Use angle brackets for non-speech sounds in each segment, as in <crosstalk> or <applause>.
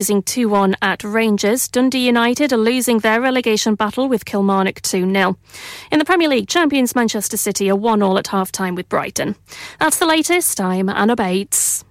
losing 2 1 at Rangers. Dundee United are losing their relegation battle with Kilmarnock 2 0. In the Premier League, champions Manchester City are 1 all at half time with Brighton. That's the latest. I'm Anna Bates.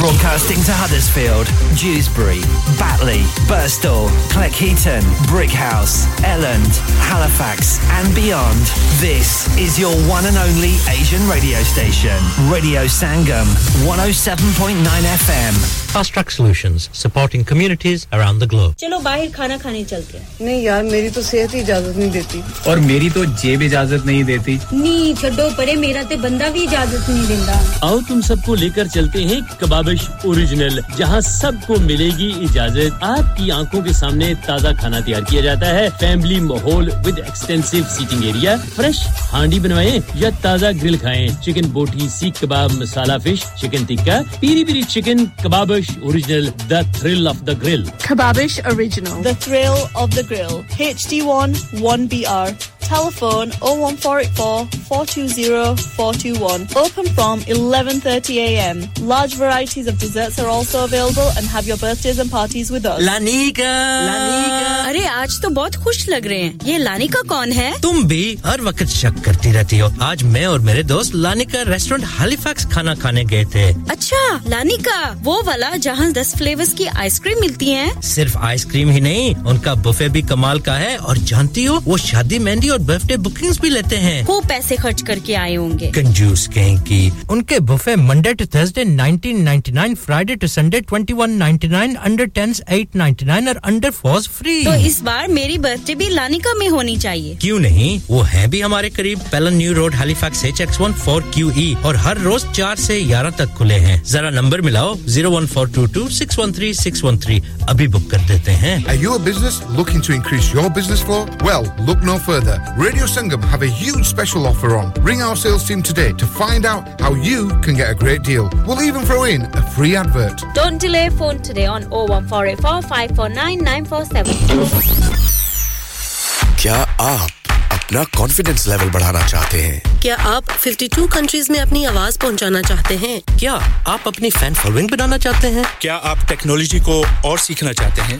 Broadcasting to Huddersfield, Dewsbury, Batley, Burstall, Cleckheaton, Brickhouse, Elland, Halifax, and beyond. This is your one and only Asian radio station, Radio Sangam, 107.9 FM. Fast Track Solutions, supporting communities around the globe. चलो बाहर खाना खाने चलते हैं नहीं यार मेरी तो सेहत ही इजाजत नहीं देती और मेरी तो जेब इजाजत नहीं देती नी छोड़ो परे मेरा ते बंदा भी इजाजत नहीं देता आओ तुम सबको लेकर चलते हैं कबाब कबाबिश ओरिजिनल जहाँ सबको मिलेगी इजाज़त। आपकी आँखों के सामने ताज़ा खाना तैयार किया जाता है। फैमिली माहौल with extensive seating area fresh handi बनवाएँ या ताज़ा ग्रिल खाएँ। Chicken boti seekh kebab masala fish chicken tikka peri peri chicken Kababish original the thrill of the grill Kababish original the thrill of the grill HD1 1BR Telephone 01484 420 421. Open from 11:30 a.m. Large varieties of desserts are also available and have your birthdays and parties with us. लानिका लानिका अरे आज तो बहुत खुश लग रहे हैं। ये लानिका कौन है? तुम भी हर वक्त शक करती रहती हो। आज मैं और मेरे दोस्त लानिका रेस्टोरेंट हैलिफैक्स खाना खाने गए थे। अच्छा लानिका वो वाला जहाँ दस फ्लेवर्स की आइसक्रीम मिलती है। सिर्फ़ आइसक्रीम ही नहीं उनका बुफे भी कमाल का है। और जानती हो वो शादी मेहंदी और बर्थडे बुकिंग्स भी लेते हैं। खूब पैसे खर्च करके आए होंगे। कंजूस कहीं की उनके buffet Monday to Thursday 1999 Friday to Sunday 2199 under 10s 899 और अंडर 4s फ्री तो इस बार मेरी बर्थडे भी लानिका में होनी चाहिए क्यों नहीं वो है भी हमारे करीब Pellon New Road Halifax H X one four Q E और हर रोज चार से ग्यारह तक खुले हैं जरा नंबर मिलाओ zero one four two two six one three six one three अभी बुक कर देते हैं Are you a business looking to increase your business flow? Well, look no further. Radio Sangam have a huge special offer on. Ring our sales team today to find out how you can get a great deal. We'll even throw in a free advert. Don't delay phone today on 01484 549 947. क्या आप अपना confidence level बढ़ाना चाहते हैं क्या आप 52 countries में अपनी आवाज़ पहुंचाना चाहते हैं क्या आप अपनी फ़ैन फॉलोइंग बनाना चाहते हैं क्या आप टेक्नोलॉजी को और सीखना चाहते हैं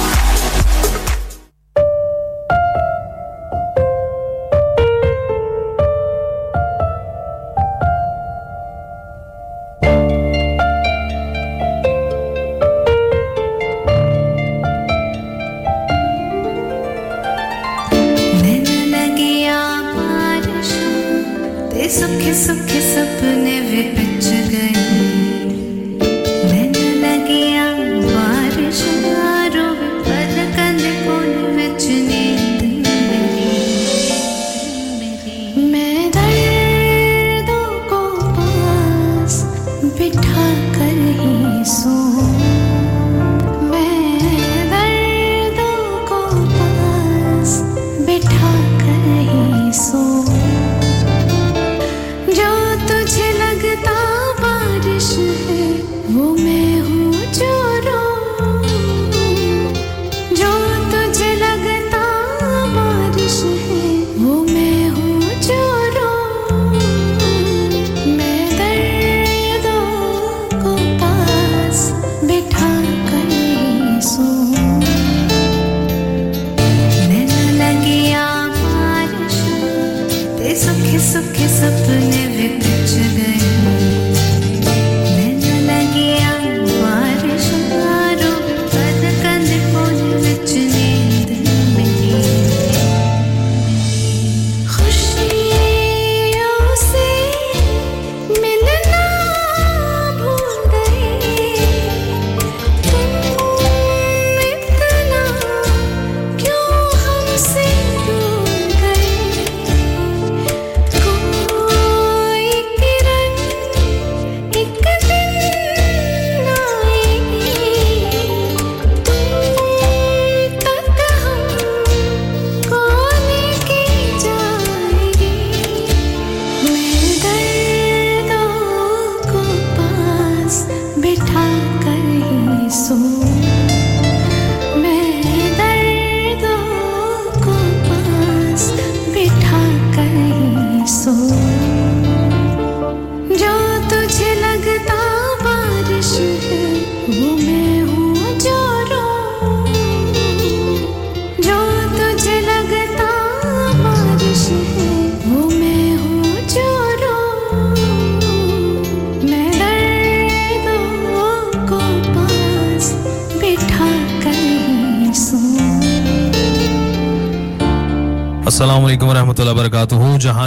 Thank you.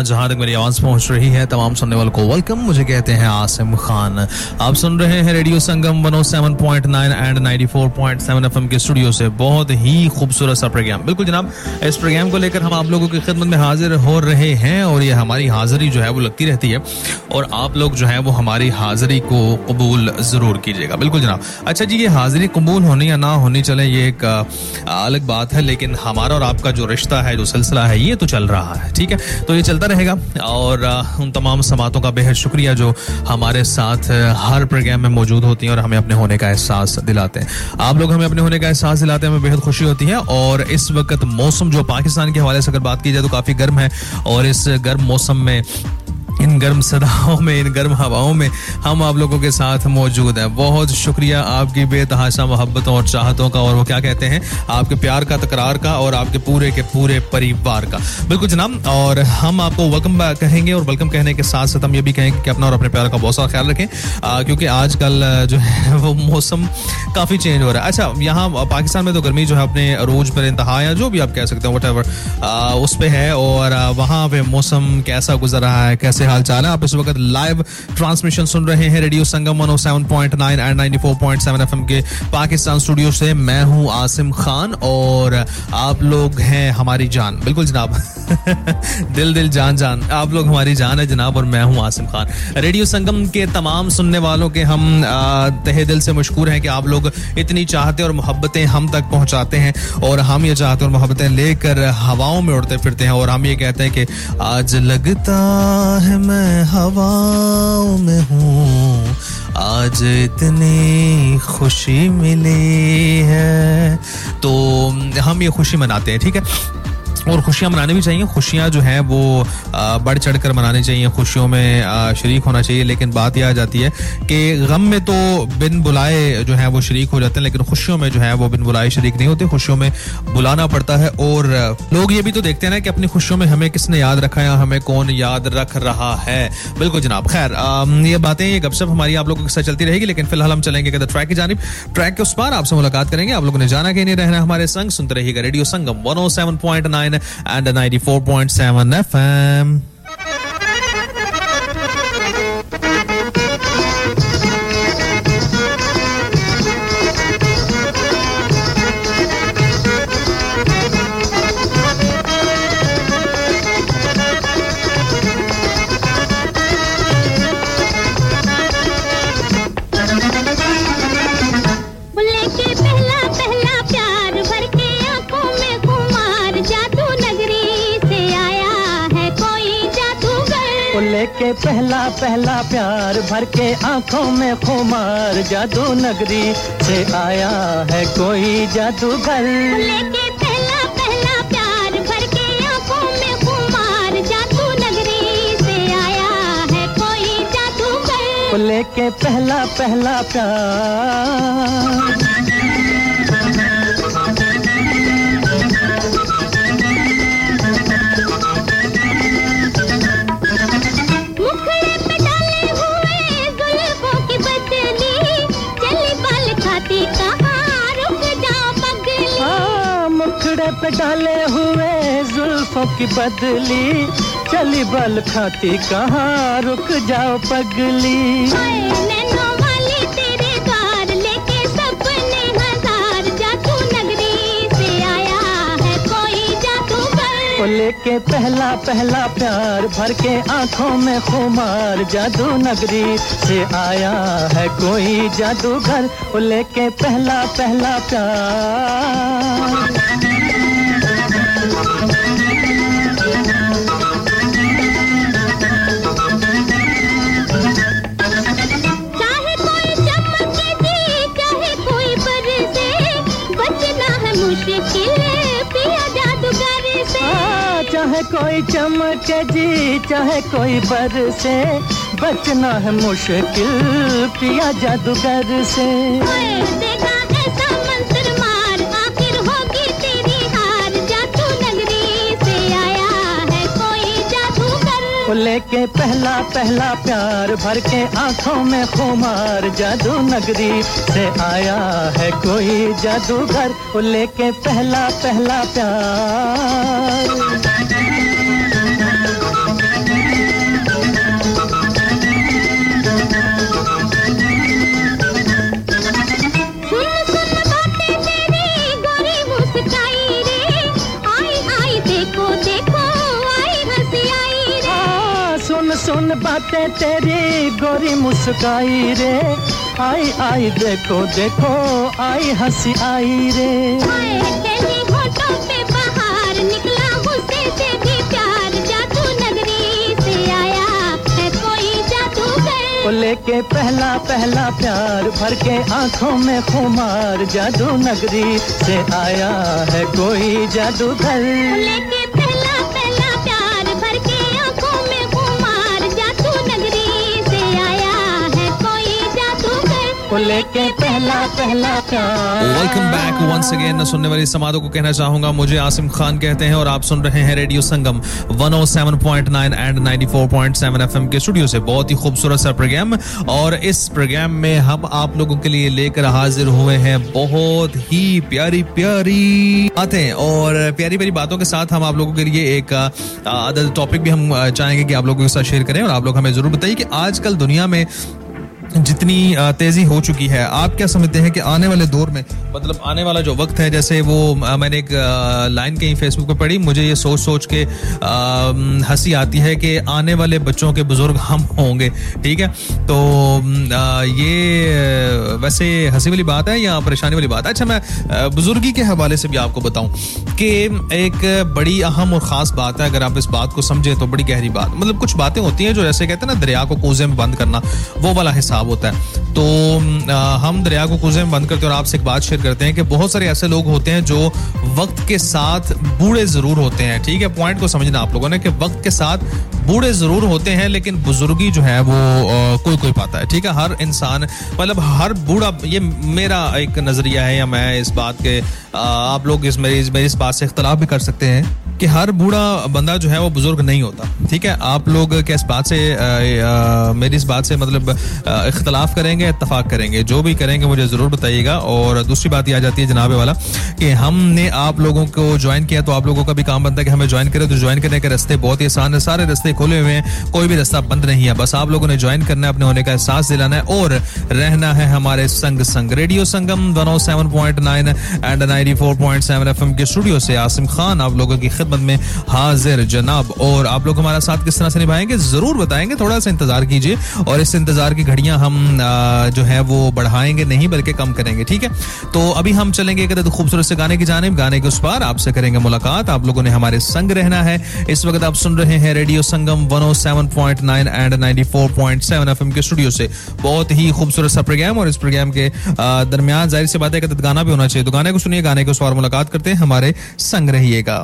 John's जहाँ तक मेरी आवाज़ पहुँच रही है। तमाम सुनने वालों को वेलकम मुझे कहते हैं आसिम खान। आप सुन रहे हैं रेडियो संगम 107.9 एंड 94.7 एफएम के स्टूडियो से बहुत ही खूबसूरत सा प्रोग्राम बिल्कुल जनाब, इस प्रोग्राम को लेकर हम आप लोगों की खिदमत में हाजिर हो रहे हैं और ये हमारी हाजिरी जो है वो लगती रहती है और आप लोग जो है वो हमारी हाजिरी को कबूल ज़रूर कीजिएगा। बिल्कुल जनाब। अच्छा जी, ये हाजिरी कबूल होनी या ना होनी चले, ये एक अलग बात है, लेकिन हमारा और आपका जो रिश्ता है, जो सिलसिला है, ये तो चल रहा है, ठीक है? तो ये चलता रहेगा। और उन तमाम समातों का बेहद शुक्रिया जो हमारे साथ हर प्रोग्राम में मौजूद होती हैं और हमें अपने होने का एहसास दिलाते हैं। आप लोग हमें अपने होने का एहसास दिलाते हैं, हमें बेहद खुशी होती है। और इस वक्त मौसम जो पाकिस्तान के हवाले से अगर बात की जाए तो काफ़ी गर्म है। और इस गर्म मौसम में इन गर्म सदाओं में, इन गर्म हवाओं में हम आप लोगों के साथ मौजूद हैं। बहुत शुक्रिया आपकी बेतहाशा मोहब्बतों और चाहतों का, और वो क्या कहते हैं? आपके प्यार का, तकरार का और आपके पूरे के पूरे परिवार का। बिल्कुल जनाब, और हम आपको वेलकम कहेंगे और वेलकम कहने के साथ साथ हम ये भी कहेंगे कि अपना और अपने प्यार का बहुत सारा ख्याल रखें क्योंकि आजकल जो है <laughs> वो मौसम काफ़ी चेंज हो रहा है। अच्छा यहाँ पाकिस्तान में तो गर्मी जो है अपने रोज पर इंतहा या जो भी आप कह सकते हैं वट उस पर है, और वहाँ पे मौसम कैसा गुजर रहा है, कैसे हाल चाल है। आप इस वक्त लाइव ट्रांसमिशन सुन रहे हैं रेडियो संगम 107.9 एंड 94.7 एफएम के पाकिस्तान स्टूडियो से। मैं हूँ आसिम खान और आप लोग हैं हमारी जान। बिल्कुल जनाब। <laughs> दिल दिल जान जान। आप लोग हमारी जान है जनाब और मैं हूँ आसिम खान। रेडियो संगम के तमाम सुनने वालों के हम तहे दिल से मशहूर हैं कि आप लोग इतनी चाहते और मोहब्बतें हम तक पहुंचाते हैं और हम ये चाहते और मोहब्बतें लेकर हवाओं में उड़ते फिरते हैं और हम ये कहते हैं कि आज लगता है मैं हवाओं में हूँ। आज इतनी खुशी मिली है। तो हम ये खुशी मनाते हैं, ठीक है? और खुशियाँ मनानी भी चाहिए। खुशियाँ जो हैं वो बढ़ चढ़ कर मनानी चाहिए। खुशियों में शरीक होना चाहिए। लेकिन बात यह आ जाती है कि गम में तो बिन बुलाए जो है वो शरीक हो जाते हैं, लेकिन खुशियों में जो है वो बिन बुलाए शरीक नहीं होते। खुशियों में बुलाना पड़ता है और लोग ये भी तो देखते हैं ना कि अपनी खुशियों में हमें किसने याद रखा है हमें कौन याद रख रहा है। बिल्कुल जनाब। खैर ये बातें, ये गपशप हमारी आप लोगों के साथ चलती रहेगी, लेकिन फ़िलहाल हम चलेंगे कहते ट्रैक की जानब। ट्रैक के उस पर आपसे मुलाकात करेंगे। आप लोगों ने जाना कि नहीं रहना हमारे संग। सुनते रहेगा radio Sangam one and 94.7 FM. के पहला पहला प्यार भर के आँखों में खुमार जादू नगरी से आया है कोई जादूगर। लेके पहला पहला प्यार भर के आँखों में खुमार जादू नगरी से आया है कोई जादूगर। लेके पहला पहला प्यार। की बदली। चली बल खाती कहाँ? रुक जाओ पगली। लेके पहला पहला प्यार भर के आँखों में खुमार। जादू नगरी से आया है कोई जादूगर। लेके पहला पहला प्यार। कोई चमक जी चाहे कोई बर से। बचना है मुश्किल पिया जादूगर से। लेके पहला पहला प्यार भर के आँखों में खुमार। जादू नगरी से आया है कोई जादूगर। लेके पहला पहला प्यार। बातें तेरी गोरी मुस्काई रे। आई आई देखो देखो आई हँसी आई रे। हाय तेरे होठों पे बाहर निकला गुस्से से भी प्यार। जादू नगरी से आया कोई जादूगर। वो लेके पहला पहला प्यार भर के आँखों में खुमार। जादू नगरी से आया है कोई जादूगर। लेके वेलकम बैक वंस अगेन सुनने वाली समातों को कहना चाहूँगा। मुझे आसिम खान कहते हैं और आप सुन रहे हैं रेडियो संगम 107.9 एंड 94.7 एफएम के स्टूडियो से। बहुत ही खूबसूरत सा प्रोग्राम और इस प्रोग्राम में हम आप लोगों के लिए लेकर हाजिर हुए हैं। बहुत ही प्यारी प्यारी बातें। और प्यारी प्यारी बातों के साथ हम आप लोगों के लिए एक अदर टॉपिक भी हम चाहेंगे कि आप लोगों के साथ शेयर करें। और आप लोग हमें ज़रूर बताइए कि आजकल दुनिया में जितनी तेज़ी हो चुकी है, आप क्या समझते हैं कि आने वाले दौर में मतलब आने वाला जो वक्त है, जैसे वो मैंने एक लाइन कहीं फेसबुक पर पढ़ी, मुझे ये सोच सोच के हँसी आती है कि आने वाले बच्चों के बुज़ुर्ग हम होंगे, ठीक है? तो ये, वैसे हँसी वाली बात है या परेशानी वाली बात है? अच्छा मैं बुजुर्गी के हवाले से भी आपको बताऊँ कि एक बड़ी अहम और ख़ास बात है, अगर आप इस बात को समझें तो बड़ी गहरी बात। मतलब कुछ बातें होती हैं जो जैसे कहते हैं ना, दरिया को कूजे में बंद करना, वो वाला हिसाब होता है। तो हम दरिया को में बंद करते हैं और आपसे एक बात शेयर करते हैं कि बहुत सारे ऐसे लोग होते हैं जो वक्त के साथ बूढ़े ज़रूर होते हैं, ठीक है? पॉइंट को समझना आप लोगों ने कि वक्त के साथ बूढ़े ज़रूर होते हैं, लेकिन बुजुर्गी जो है वो कोई कोई पाता है, ठीक है? हर इंसान मतलब हर बूढ़ा, ये मेरा एक नज़रिया है या मैं इस बात के आप लोग इस मेरी इस बात से इख्तलाफ भी कर सकते हैं। कि हर बूढ़ा बंदा जो है वो बुज़ुर्ग नहीं होता ठीक है? आप लोग क्या इस बात से अ, अ, मेरी इस बात से मतलब इख्तलाफ करेंगे इतफाक करेंगे? जो भी करेंगे मुझे ज़रूर बताइएगा। और दूसरी बात ये आ जाती है जनाबे वाला कि हमने आप लोगों को ज्वाइन किया तो आप लोगों का भी काम बनता है कि हमें ज्वाइन करें। तो ज्वाइन करने के रास्ते बहुत ही आसान है। सारे रास्ते खोले हुए हैं। कोई भी रास्ता बंद नहीं है। बस आप लोगों ने ज्वाइन करना है अपने होने का एहसास दिलाना है और रहना है हमारे संग संग। रेडियो संगम 107.9 एंड 94.7 एफएम के स्टूडियो से आसिम खान आप लोगों की खिदमत में हाजिर, जनाब। और आप लोग हमारा साथ किस तरह से निभाएँगे? ज़रूर बताएँगे। थोड़ा सा इंतज़ार कीजिए और इस इंतज़ार की घड़ियाँ हम जो है वो बढ़ाएँगे नहीं, बल्कि कम करेंगे, ठीक है? तो अभी हम चलेंगे एक खूबसूरत से गाने की जानिब। गाने के उस पार आपसे करेंगे मुलाकात। आप लोगों ने हमारे संग रहना है। इस वक्त आप सुन रहे हैं रेडियो संगम 107.9 एंड 94.7 एफएम के स्टूडियो से। बहुत ही खूबसूरत सा प्रोग्राम और इस प्रोग्राम के दरमियान ज़ाहिर सी बात है गाना भी होना चाहिए। तो गाने को सुनिए, गाने के उस पार मुलाकात करते हैं। हमारे संग रहिएगा।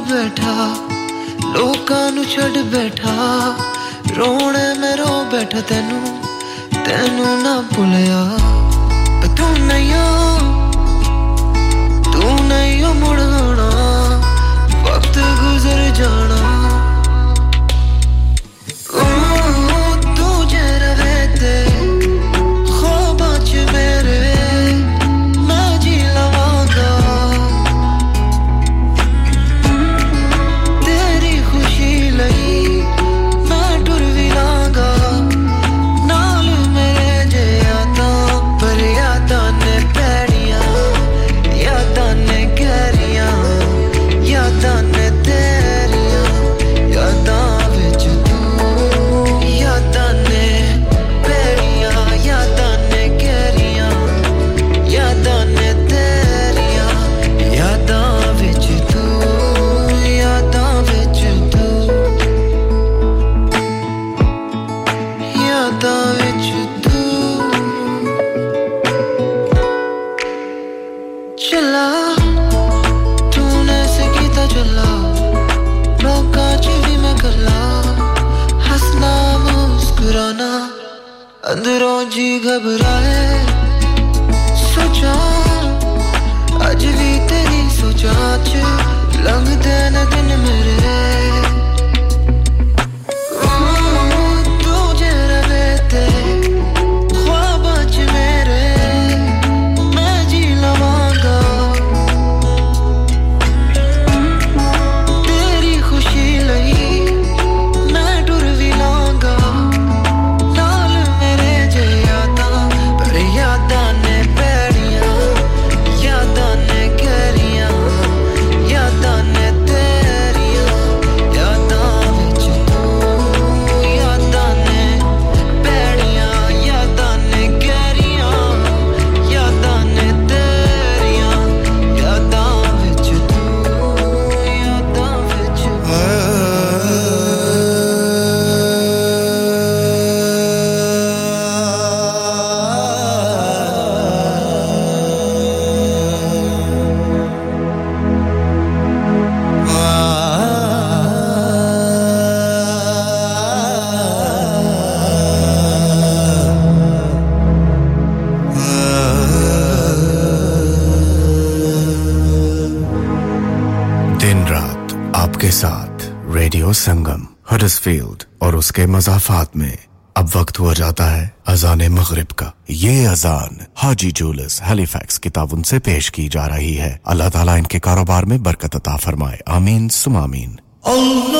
ਬੈਠਾ ਲੋਕਾਂ ਨੂੰ ਛੱਡ ਬੈਠਾ। ਰੋਣੇ ਮੈਂ ਰੋ ਬੈਠਾ ਤੈਨੂੰ ਤੈਨੂੰ ਨਾ ਭੁੱਲਿਆ। ਤੂੰ ਨਹੀਂ ਓ, ਤੂੰ ਨਹੀਂ ਓ ਮੁੜ ਆਉਣਾ। ਵਕਤ ਗੁਜ਼ਰ ਜਾਣਾ। के मजाफात में अब वक्त हुआ जाता है अजान मगरब का। ये अजान हाजी जूलस हेलीफैक्स किताब उनसे से पेश की जा रही है। अल्लाह ताला इनके कारोबार में बरकत अता फरमाए। आमीन, सुमामीन। अल्लाह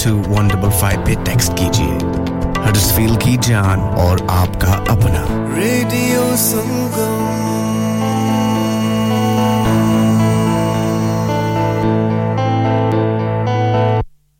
07444202155 पे टेक्स्ट कीजिए हडर्सफील्ड की जान और आपका अपना रेडियो संगम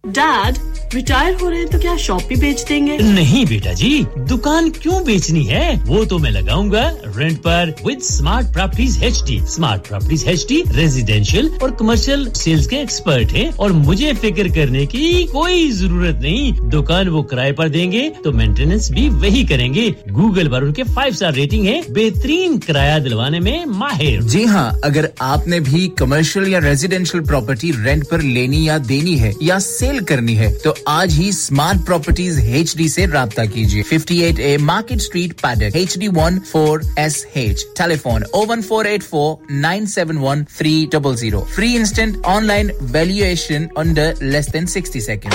डैड रिटायर हो रहे हैं तो क्या शॉप भी बेच देंगे नहीं बेटा जी दुकान क्यों बेचनी है वो तो मैं लगाऊँगा रेंट पर with smart properties H D smart properties H D residential और कमर्शियल सेल्स के एक्सपर्ट है और मुझे फ़िक्र करने की कोई ज़रूरत नहीं। दुकान वो किराए पर देंगे तो मेंटेनेंस भी वही करेंगे। गूगल पर उनके फाइव स्टार रेटिंग है बेहतरीन किराया दिलवाने में माहिर। जी हाँ अगर आपने भी कमर्शियल या रेजिडेंशियल प्रॉपर्टी रेंट पर लेनी या देनी है या सेल करनी है तो आज ही स्मार्ट प्रॉपर्टीज़ एच डी ऐसी रब्ता कीजिए। 58 A market street Paddock H D one four S H telephone O one four eight four nine seven one three double zero free instant online valuation under less than sixty second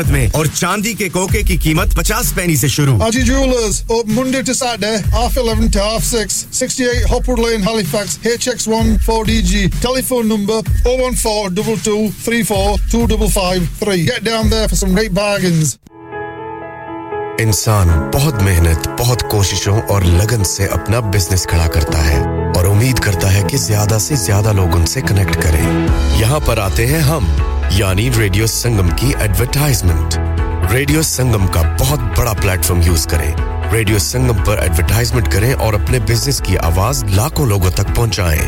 कीमत में और चांदी के कोके की कीमत पचास पैनी से शुरू। Haji jewellers open Monday to Saturday half eleven to half six sixty eight Hopwood Lane Halifax H X telephone number O one four double two three four two double five three get down there for some great bargains इंसान बहुत मेहनत बहुत कोशिशों और लगन से अपना business खड़ा करता है और उम्मीद करता है कि ज़्यादा से ज़्यादा लोग उनसे कनेक्ट करें। यहाँ पर आते हैं हम। यानी रेडियो संगम की एडवरटाइजमेंट रेडियो संगम का बहुत बड़ा प्लेटफॉर्म यूज़ करें। रेडियो संगम पर एडवरटाइजमेंट करें और अपने बिज़नेस की आवाज़ लाखों लोगों तक पहुंचाएँ।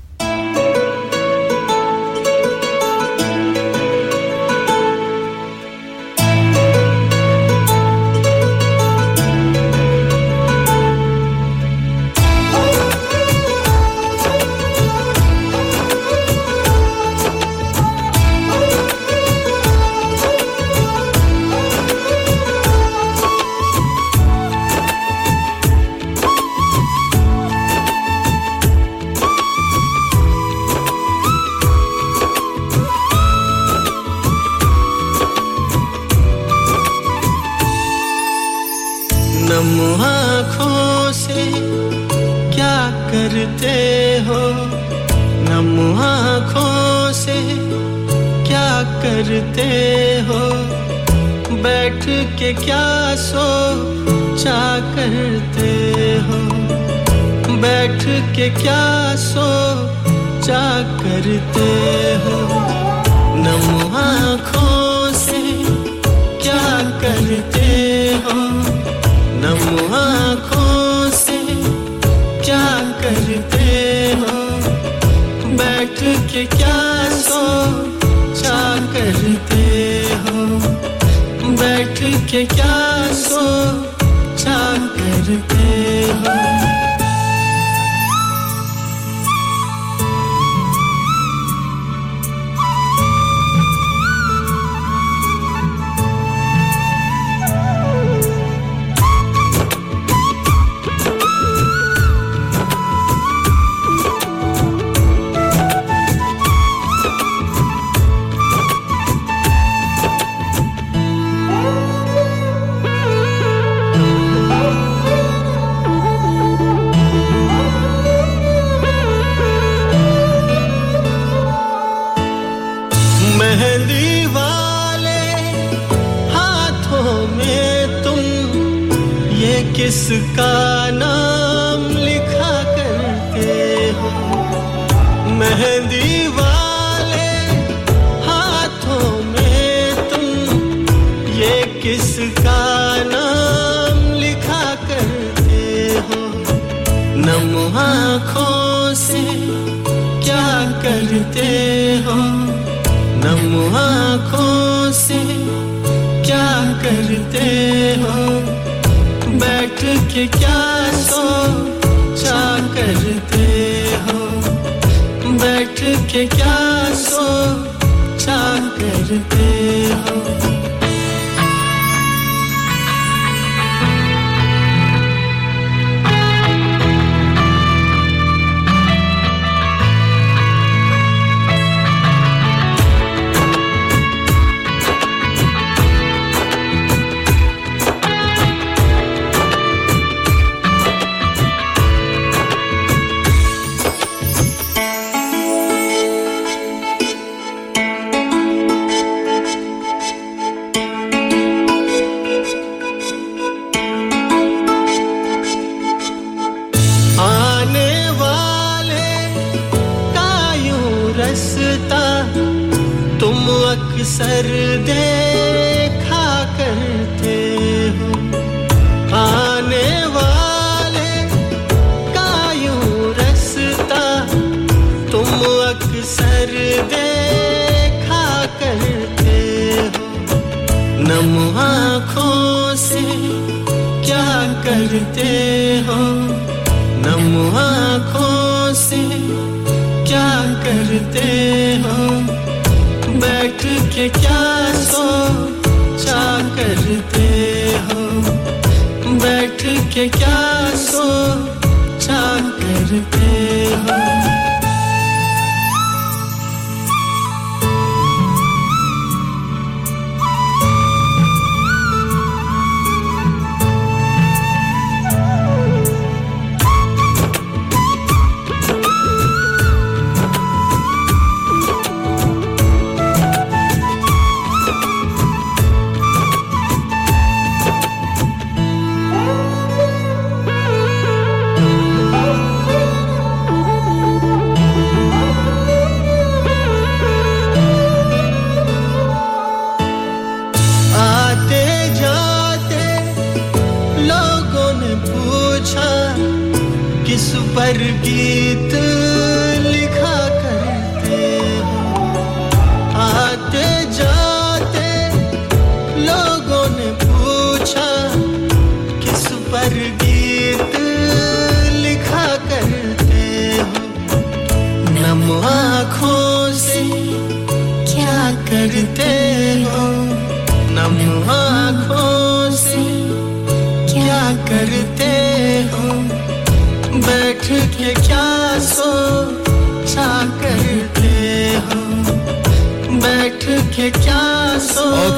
बैठ के क्या सोचा करते हो? बैठ के क्या सोचा करते हो? नम बैठ के क्या सोचा करते हो? किसका नाम लिखा करते हो। मेहंदी वाले हाथों में तुम ये किसका नाम लिखा करते हो? नम आँखों से क्या करते हो? नम आँखों से क्या करते हो? बैठ के क्या सोचा करते हो? बैठ के क्या सोचा करते करते हो? नम आँखों से क्या करते हो? बैठ के क्या सोचा करते हो? बैठ के क्या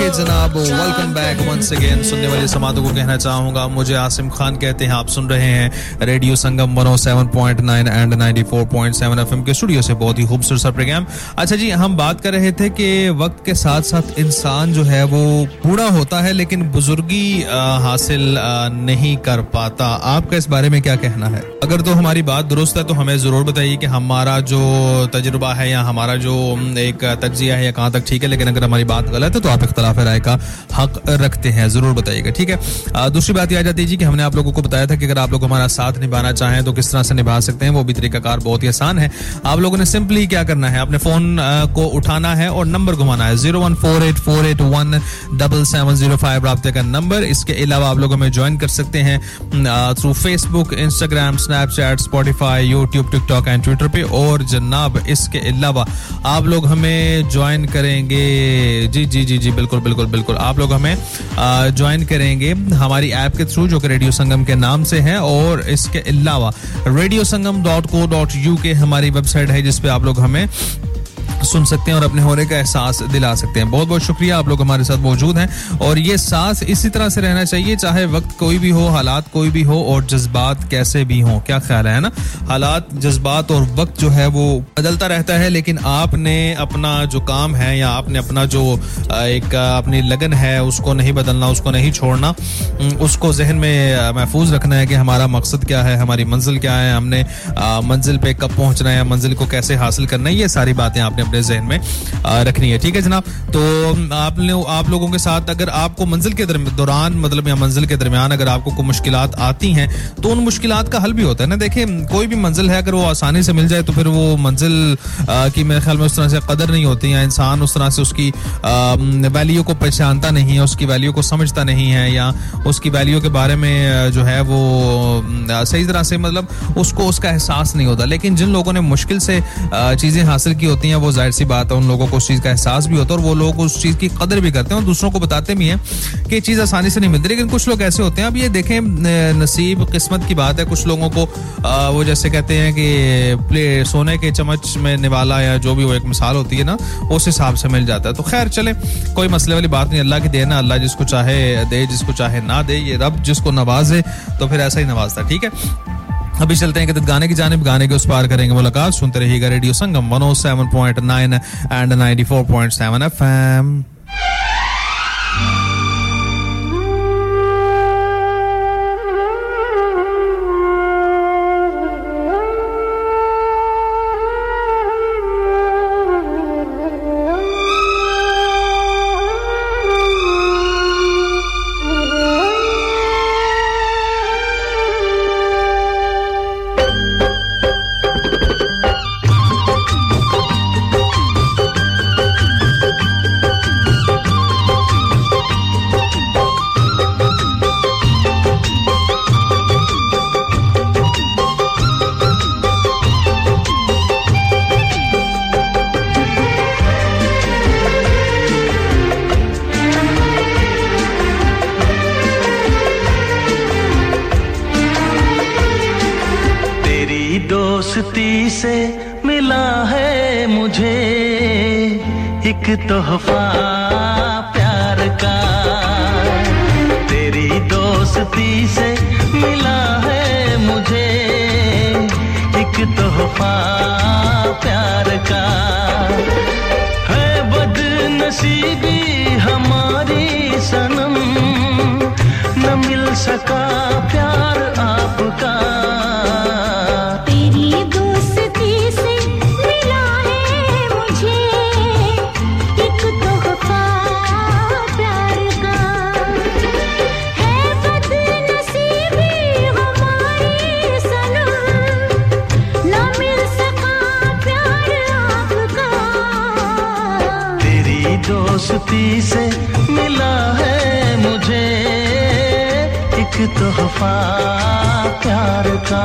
ओके जनाब वेलकम बैक वंस अगेन सुनने वाले समातों को कहना चाहूँगा, मुझे आसिम खान कहते हैं, आप सुन रहे हैं रेडियो संगम 107.9 एंड 94.7 एफएम के स्टूडियो से बहुत ही खूबसूरत सा प्रोग्राम अच्छा जी, हम बात कर रहे थे कि वक्त के साथ साथ इंसान जो है वो बूढ़ा होता है, लेकिन बुजुर्गी हासिल नहीं कर पाता। आपका इस बारे में क्या कहना है? अगर तो हमारी बात दुरुस्त है तो हमें ज़रूर बताइए कि हमारा जो तजुर्बा है या हमारा जो एक तजिया है या कहाँ तक ठीक है, लेकिन अगर हमारी बात गलत है तो आप इख्तलाफ राय का हक रखते हैं, ज़रूर बताइएगा, ठीक है? दूसरी बात यह आ जाती है जी कि हमने आप लोगों को बताया था कि अगर आप लोग हमारा साथ निभाना चाहें तो किस तरह से निभा सकते हैं, वो भी तरीकाकार बहुत ही आसान है। आप लोगों ने सिंपली क्या करना है अपने फ़ोन को उठाना है और नंबर घुमाना है, zero one four eight four eight one double seven zero five रबते का नंबर। इसके अलावा आप लोग हमें ज्वाइन कर सकते हैं through Facebook Instagram Snapchat Spotify YouTube TikTok and Twitter पे। और जनाब, इसके अलावा आप लोग हमें ज्वाइन करेंगे। जी जी जी जी, बिल्कुल। बिल्कुल बिल्कुल बिल्कुल। आप लोग हमें ज्वाइन करेंगे हमारी ऐप के थ्रू जो कि रेडियो संगम के नाम से है, और इसके अलावा radio Sangam dot co dot U K हमारी वेबसाइट है जिसपे आप लोग हमें सुन सकते हैं और अपने होने का एहसास दिला सकते हैं। बहुत बहुत शुक्रिया, आप लोग हमारे साथ मौजूद हैं। और ये सांस इसी तरह से रहना चाहिए, चाहे वक्त कोई भी हो, हालात कोई भी हो और जज्बात कैसे भी हो। क्या ख्याल है ना? हालात, जज्बात और वक्त जो है वो बदलता रहता है, लेकिन आपने अपना जो काम है या आपने अपना जो एक अपनी लगन है, उसको नहीं बदलना, उसको नहीं छोड़ना उसको जहन में महफूज रखना है कि हमारा मकसद क्या है, हमारी मंजिल क्या है, हमने मंजिल पे कब पहुँचना है मंजिल को कैसे हासिल करना है, ये सारी बातें आपने अपने जहन में रखनी है। ठीक है जनाब? तो आप लो- आप लोगों के साथ अगर आपको मंजिल के दौरान मतलब या मंजिल के दरमियान अगर आपको कोई मुश्किल आती हैं तो उन मुश्किल का हल भी होता है ना। देखिए, कोई भी मंजिल है, अगर वो आसानी से मिल जाए तो फिर वो मंजिल की मेरे ख्याल में उस तरह से कदर नहीं होती या इंसान उस तरह से उसकी वैल्यू को पहचानता नहीं है, उसकी वैल्यू को समझता नहीं है, या उसकी वैल्यू के बारे में जो है वो सही तरह से मतलब उसको उसका एहसास नहीं होता। लेकिन जिन लोगों ने मुश्किल से चीज़ें हासिल की होती हैं, वो ज़ाहिर सी बात है, उन लोगों को उस चीज़ का एहसास भी होता है और वो लोग उस चीज़ की कदर भी करते हैं और दूसरों को बताते भी हैं कि चीज़ आसानी से नहीं मिलती। लेकिन कुछ लोग ऐसे होते हैं। अब ये देखें नसीब किस्मत की बात है, कुछ लोगों को वो जैसे कहते हैं कि सोने के चम्मच में निवाला या जो भी वो एक मिसाल होती है ना, उस हिसाब से मिल जाता है। तो खैर, चले, कोई मसले वाली बात नहीं, अल्लाह की देना अल्लाह जिसको चाहे दे, जिसको चाहे ना दे, ये रब जिसको नवाजे तो फिर ऐसा ही नवाजता ठीक है? अभी चलते हैं कि गाने की जानब, गाने के उस पार करेंगे मुलाकात। सुनते रहिएगा रेडियो संगम, 107.9 एंड 94.7 एफएम दोस्ती से मिला है मुझे एक तोहफा प्यार का।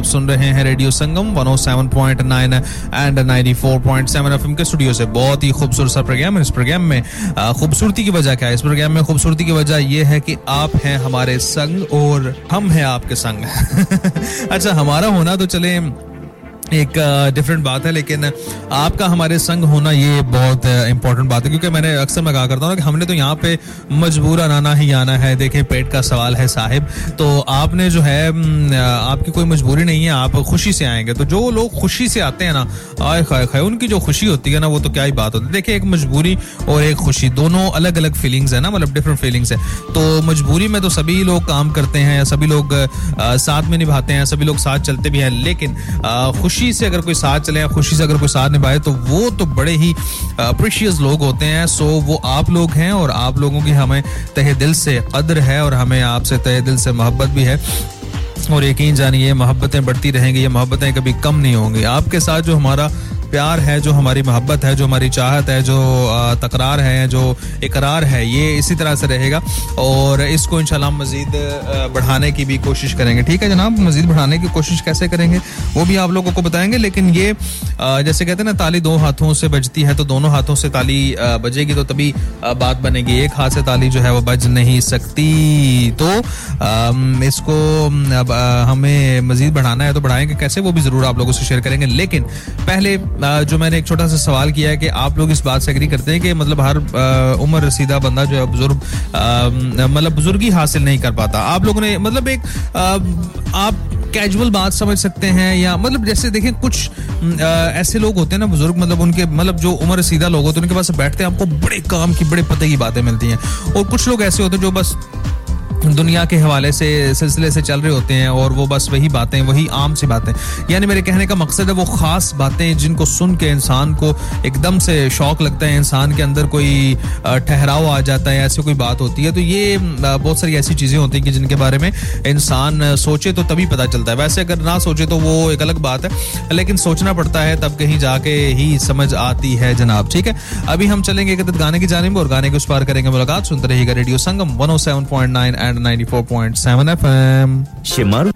आप सुन रहे हैं रेडियो संगम 107.9 एंड 94.7 एफएम के स्टूडियो से बहुत ही खूबसूरत सा प्रोग्राम है। इस प्रोग्राम में खूबसूरती की वजह क्या है? इस प्रोग्राम में खूबसूरती की वजह यह है कि आप हैं हमारे संग और हम हैं आपके संग। <laughs> अच्छा हमारा होना तो चले, एक डिफरेंट बात है, लेकिन आपका हमारे संग होना ये बहुत इंपॉर्टेंट बात है, क्योंकि मैंने अक्सर मैं कहा करता हूँ कि हमने तो यहाँ पे मजबूरन आना ही आना है, देखें पेट का सवाल है साहिब तो आपने जो है आपकी कोई मजबूरी नहीं है, आप खुशी से आएँगे तो जो लोग खुशी से आते हैं ना, आए खाए खाए, उनकी जो खुशी होती है ना, वो तो क्या ही बात होती है। देखिए, एक मजबूरी और एक खुशी, दोनों अलग अलग फीलिंग्स है ना मतलब डिफरेंट फीलिंग्स है तो मजबूरी में तो सभी लोग काम करते हैं सभी लोग साथ में निभाते हैं, सभी लोग साथ चलते भी हैं, लेकिन खुशी से अगर कोई साथ चले खुशी से अगर कोई साथ निभाए तो वो तो बड़े ही अप्रिशियस लोग होते हैं। सो वो आप लोग हैं और आप लोगों की हमें तहे दिल से कदर है और हमें आपसे तहे दिल से मोहब्बत भी है। और यकीन जानिए, मोहब्बतें बढ़ती रहेंगी, ये मोहब्बतें कभी कम नहीं होंगी। आपके साथ जो हमारा प्यार है, जो हमारी मोहब्बत है, जो हमारी चाहत है, जो तकरार है, जो इकरार है, ये इसी तरह से रहेगा। और इसको इंशाल्लाह मजीद बढ़ाने की भी कोशिश करेंगे। ठीक है जनाब? मजीद बढ़ाने की कोशिश कैसे करेंगे? वो भी आप लोगों को बताएँगे, लेकिन ये जैसे कहते हैं ना, ताली दो हाथों से बजती है तो दोनों हाथों से ताली बजेगी तो तभी बात बनेगी। एक हाथ से ताली जो है, वो बज नहीं सकती। तो इसको हमें मजीद बढ़ाना है तो बढ़ाएँगे कैसे? वो भी ज़रूर आप लोगों से शेयर करेंगे। लेकिन, पहले जो मैंने एक छोटा सा सवाल किया है कि आप लोग इस बात से एग्री करते हैं कि मतलब हर उम्र रसीदा बंदा जो है बुज़ुर्ग मतलब बुजुर्गी हासिल नहीं कर पाता। आप लोगों ने मतलब एक आप कैजुअल बात समझ सकते हैं या मतलब जैसे देखें कुछ अ, ऐसे लोग होते हैं ना बुज़ुर्ग मतलब उनके मतलब जो उम्र सीधा लोग होते हैं उनके पास बैठते हैं आपको बड़े काम की बड़े पते की बातें मिलती हैं। और कुछ लोग ऐसे होते हैं जो बस दुनिया के हवाले से, सिलसिले से चल रहे होते हैं और वो बस वही बातें, वही आम सी बातें। यानी मेरे कहने का मकसद है वो खास बातें जिनको सुन के इंसान को एकदम से शौक लगता है, इंसान के अंदर कोई ठहराव आ जाता है, ऐसी कोई बात होती है। तो ये बहुत सारी ऐसी चीज़ें होती हैं कि जिनके बारे में इंसान सोचे तो तभी पता चलता है। वैसे अगर ना सोचे तो वो एक अलग बात है, लेकिन सोचना पड़ता है, तब कहीं जाके ही समझ आती है जनाब, ठीक है? अभी हम चलेंगे एक गाने की जाने और गाने के उस पार करेंगे मुलाकात। सुनते रहिएगा रेडियो संगम, 107.9 एंड 94.7 एफएम शिमर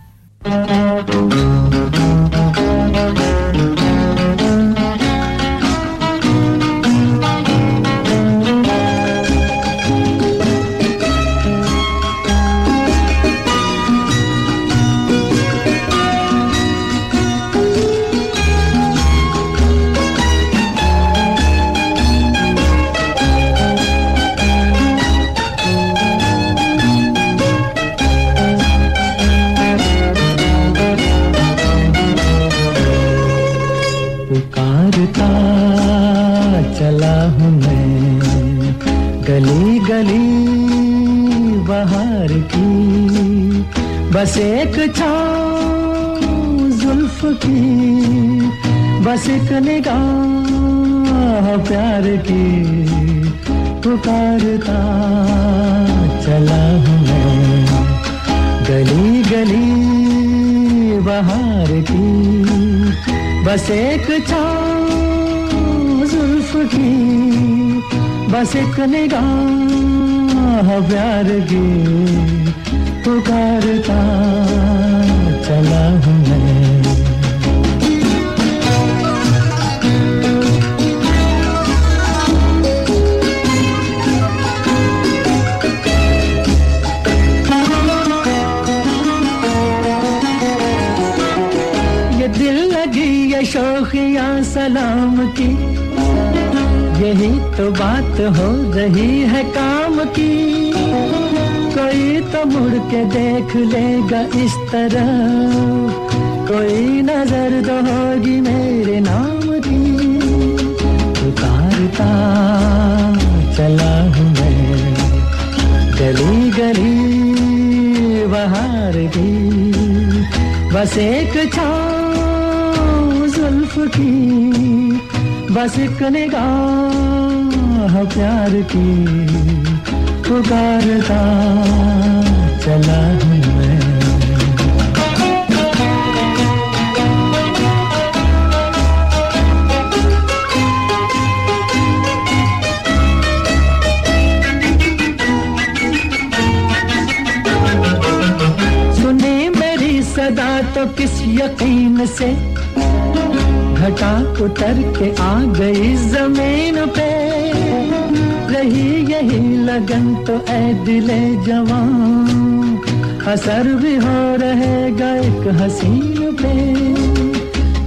हसीन पे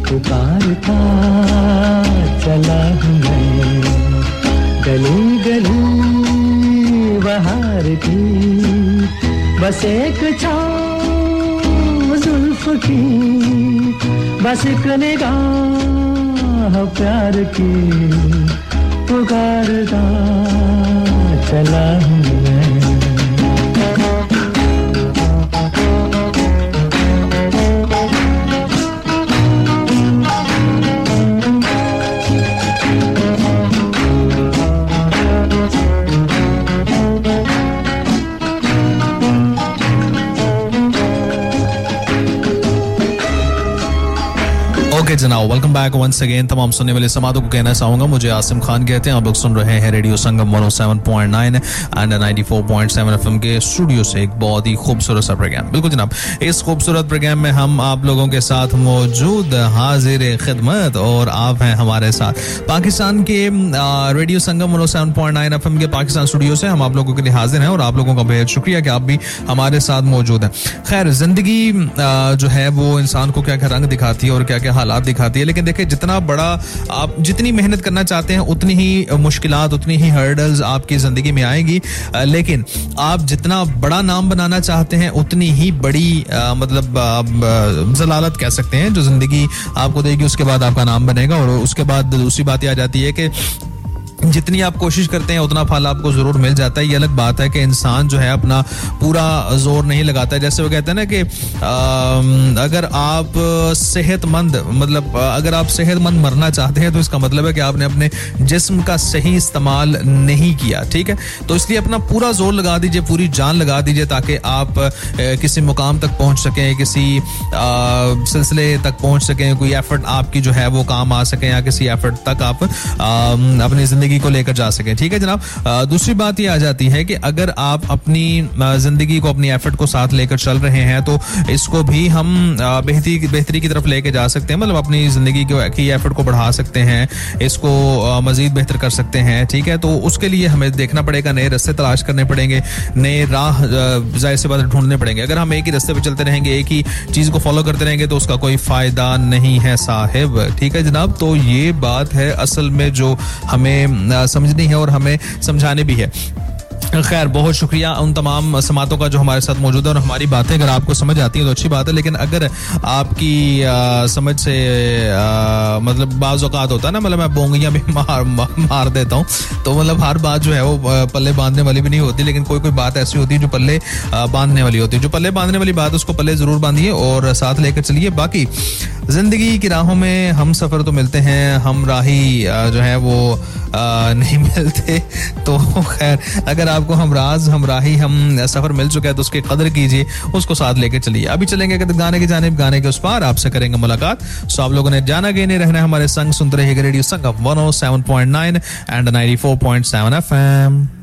पुकारता चला हूँ मैं। गली गली बाहर की, बस एक छाँव जुल्फ की, बस एक निगाह प्यार की, पुकारता चला हूँ okay welcome back once again तमाम सुनने वाले समातों को कहना चाहूँगा, मुझे आसिम खान कहते हैं। आप लोग सुन रहे हैं रेडियो संगम 107.9 एंड 94.7 एफएम के स्टूडियो से एक बहुत ही खूबसूरत सा प्रोग्राम बिल्कुल जनाब, इस खूबसूरत प्रोग्राम में हम आप लोगों के साथ मौजूद हाजिर खिदमत और आप हैं हमारे साथ। पाकिस्तान के रेडियो संगम 107.9 एफएम के पाकिस्तान स्टूडियो से हम आप लोगों के लिए हाजिर हैं और आप लोगों का बेहद शुक्रिया कि आप भी हमारे साथ मौजूद हैं। खैर, ज़िंदगी जो है वो इंसान को क्या क्या रंग दिखाती है और क्या क्या हालात दिखाती है। लेकिन देखिए, जितना बड़ा आप जितनी मेहनत करना चाहते हैं, उतनी ही मुश्किल उतनी ही हर्डल्स आपकी ज़िंदगी में आएगी। लेकिन आप जितना बड़ा नाम बनाना चाहते हैं, उतनी ही बड़ी मतलब जलालत कह सकते हैं, जो ज़िंदगी आपको देगी, उसके बाद आपका नाम बनेगा। और उसके बाद दूसरी बात यह आ जाती है कि जितनी आप कोशिश करते हैं, उतना फल आपको ज़रूर मिल जाता है। ये अलग बात है कि इंसान जो है, अपना पूरा ज़ोर नहीं लगाता है। जैसे वो कहते हैं ना कि अगर आप सेहतमंद मतलब अगर आप सेहतमंद मरना चाहते हैं तो इसका मतलब है कि आपने अपने जिस्म का सही इस्तेमाल नहीं किया, ठीक है? तो इसलिए अपना पूरा ज़ोर लगा दीजिए, पूरी जान लगा दीजिए, ताकि आप किसी मुकाम तक पहुँच सकें, किसी सिलसिले तक पहुँच सकें, कोई एफर्ट आपकी जो है, वो काम आ सके, या किसी एफर्ट तक आप अपनी ज़िंदगी को लेकर जा सकें। ठीक है जनाब? दूसरी बात ये आ जाती है कि अगर आप अपनी ज़िंदगी को, अपनी एफर्ट को साथ लेकर चल रहे हैं तो इसको भी हम बेहतरी बेहतरी की तरफ़ लेके जा सकते हैं। मतलब अपनी ज़िंदगी को- एफर्ट को बढ़ा सकते हैं, इसको मजीद बेहतर कर सकते हैं। ठीक है? तो उसके लिए हमें देखना पड़ेगा, नए रस्ते तलाश करने पड़ेंगे, नए राह ज़ाहिर से बात ढूँढने पड़ेंगे। अगर हम एक ही रस्ते पर चलते रहेंगे, एक ही चीज़ को फॉलो करते रहेंगे तो उसका कोई फ़ायदा नहीं है साहिब। ठीक है जनाब? तो ये बात है असल में जो हमें समझनी है और हमें समझाने भी है। खैर बहुत शुक्रिया उन तमाम समातों का जो हमारे साथ मौजूद है और हमारी बातें अगर आपको समझ आती हैं तो अच्छी बात है लेकिन अगर आपकी आ, समझ से आ, मतलब बाज औकात होता है ना मतलब मैं बोंगियाँ भी <laughs> मार मार देता हूँ तो मतलब हर बात जो है वो पल्ले बांधने वाली भी नहीं होती लेकिन कोई कोई बात ऐसी होती है जो पल्ले बांधने वाली होती है। जो पल्ले बांधने वाली बात उसको पल्ले ज़रूर बांधिए और साथ लेकर चलिए। बाकी ज़िंदगी की राहों में हम सफ़र तो मिलते हैं हम राही जो है वो नहीं मिलते तो खैर अगर आपको हम राज, हम सफ़र मिल चुका है तो उसकी कदर कीजिए, उसको साथ लेके चलिए। अभी चलेंगे गाने की जानब, गाने के उस पार आपसे करेंगे मुलाकात। सो आप लोगों ने जाना गए नहीं रहना हमारे संग, सुनते रहिएगा radio Sangam 107.9 and 94.7 FM Papa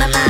my mind.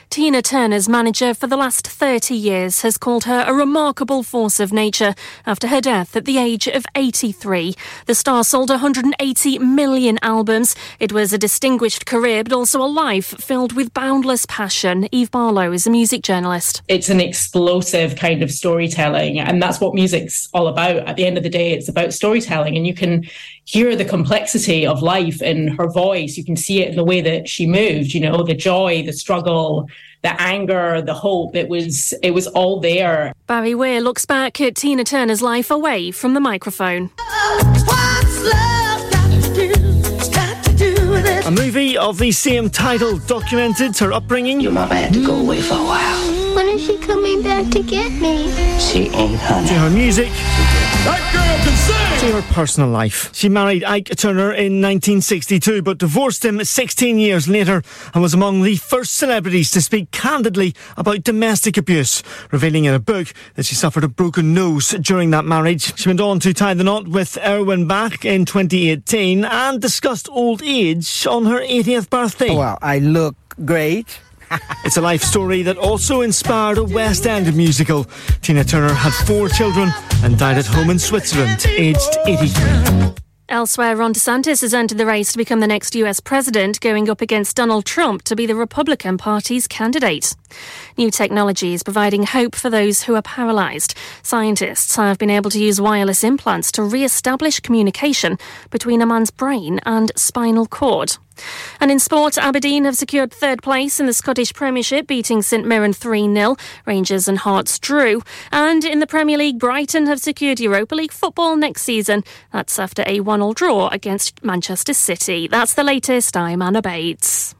Tina Turner's manager for the last 30 years has called her a remarkable force of nature after her death at the age of 83. The star sold 180 million albums. It was a distinguished career, but also a life filled with boundless passion. Eve Barlow is a music journalist. It's an explosive kind of storytelling, and that's what music's all about. At the end of the day, it's about storytelling, and you can hear the complexity of life in her voice. You can see it in the way that she moved, you know, the joy, the struggle, the anger, the hope. It was it was all there. Barry Weir looks back at Tina Turner's life away from the microphone. A movie of the same title documented her upbringing. Your mama had to go away for a while. When is she coming back to get me? She ain't, honey. To her music. That girl can sing! To her personal life. She married Ike Turner in 1962, but divorced him 16 years later and was among the first celebrities to speak candidly about domestic abuse, revealing in a book that she suffered a broken nose during that marriage. She went on to tie the knot with Erwin Bach in 2018 and discussed old age on her 80th birthday. Well, I look great. It's a life story that also inspired a West End musical. Tina Turner had four children and died at home in Switzerland, aged 83. Elsewhere, Ron DeSantis has entered the race to become the next US president, going up against Donald Trump to be the Republican Party's candidate. New technology is providing hope for those who are paralysed. Scientists have been able to use wireless implants to re establish communication between a man's brain and spinal cord. And in sport, Aberdeen have secured third place in the Scottish Premiership, beating St Mirren 3 0. Rangers and Hearts drew. And in the Premier League, Brighton have secured Europa League football next season. That's after a 1 0 draw against Manchester City. That's the latest. I'm Anna Bates.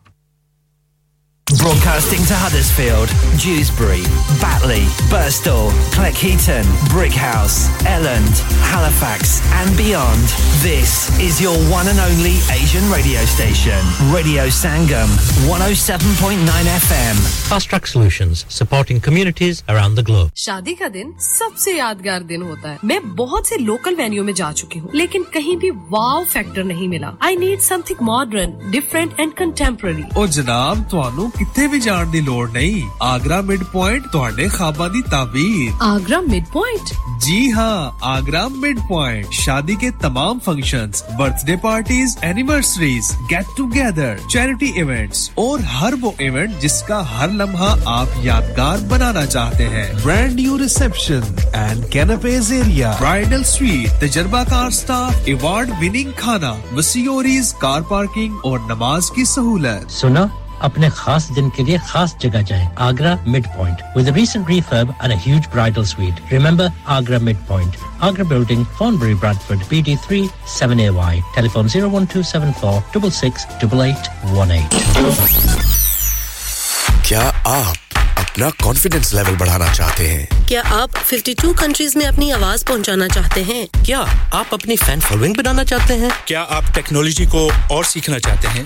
Broadcasting to Huddersfield, Dewsbury, Batley, Burstall, Cleckheaton, Brickhouse, Elland, Halifax, and beyond. This is your one and only Asian radio station, Radio Sangam, 107.9 FM. Fast Track Solutions, supporting communities around the globe. शादी का दिन सबसे यादगार दिन होता है मैं बहुत से लोकल वेन्यू में जा चुकी हूँ लेकिन कहीं भी वाव फैक्टर नहीं मिला I need something modern different and contemporary और जनाब थानू ਕਿੱਥੇ ਵੀ ਜਾਣ ਦੀ ਲੋੜ ਨਹੀਂ ਆਗਰਾ ਮਿਡ ਪੁਆਇੰਟ ਤੁਹਾਡੇ ਖਾਬਾਂ ਦੀ ਤਾਬੀਰ आगरा मिड पॉइंट जी हाँ आगरा मिड पॉइंट शादी के तमाम functions, birthday parties anniversaries get together charity events और हर वो इवेंट जिसका हर लम्हा आप यादगार बनाना चाहते हैं brand new reception and canopy area bridal suite तजर्बाकार staff award winning खाना वसीओरीज कार पार्किंग और नमाज की सहूलत सुना अपने खास दिन के लिए खास जगह जाएँ। Agra mid point recent refurb and a huge bridal suite. Remember agra mid point agra building Thornbury bradford bd3 7ay telephone 01274 668818 क्या आप अपना कॉन्फिडेंस लेवल बढ़ाना चाहते हैं? क्या आप 52 कंट्रीज़ में अपनी आवाज़ पहुंचाना चाहते हैं? क्या आप अपनी फ़ैन फॉलोइंग बनाना चाहते हैं? क्या आप टेक्नोलॉजी को और सीखना चाहते हैं?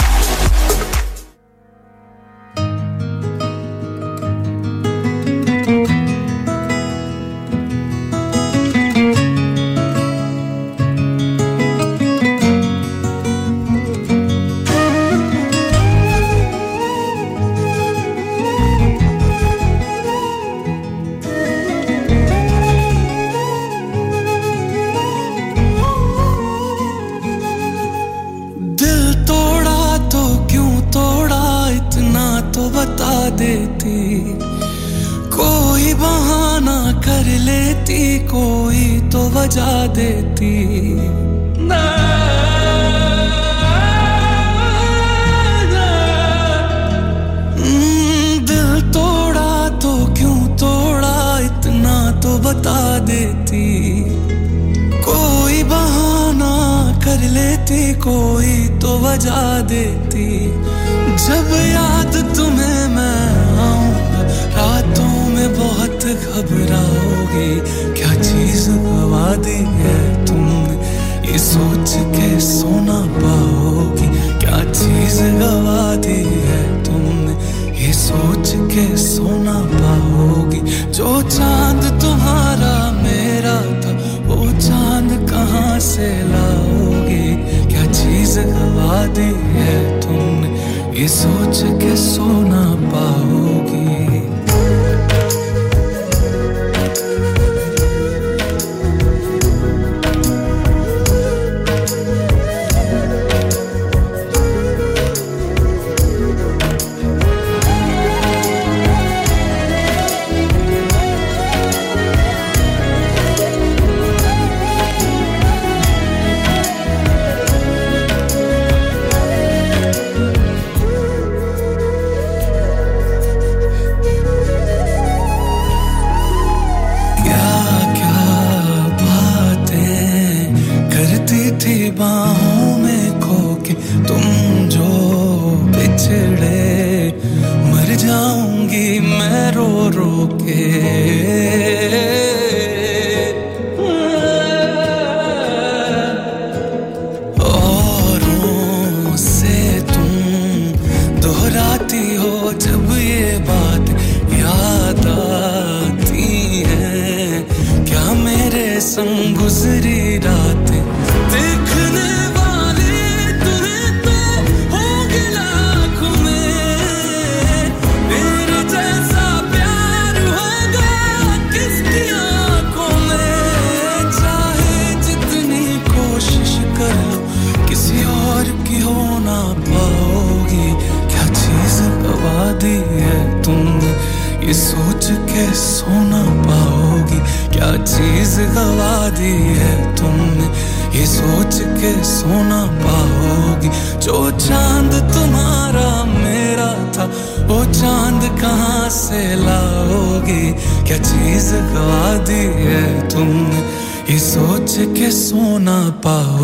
सोना पाओगी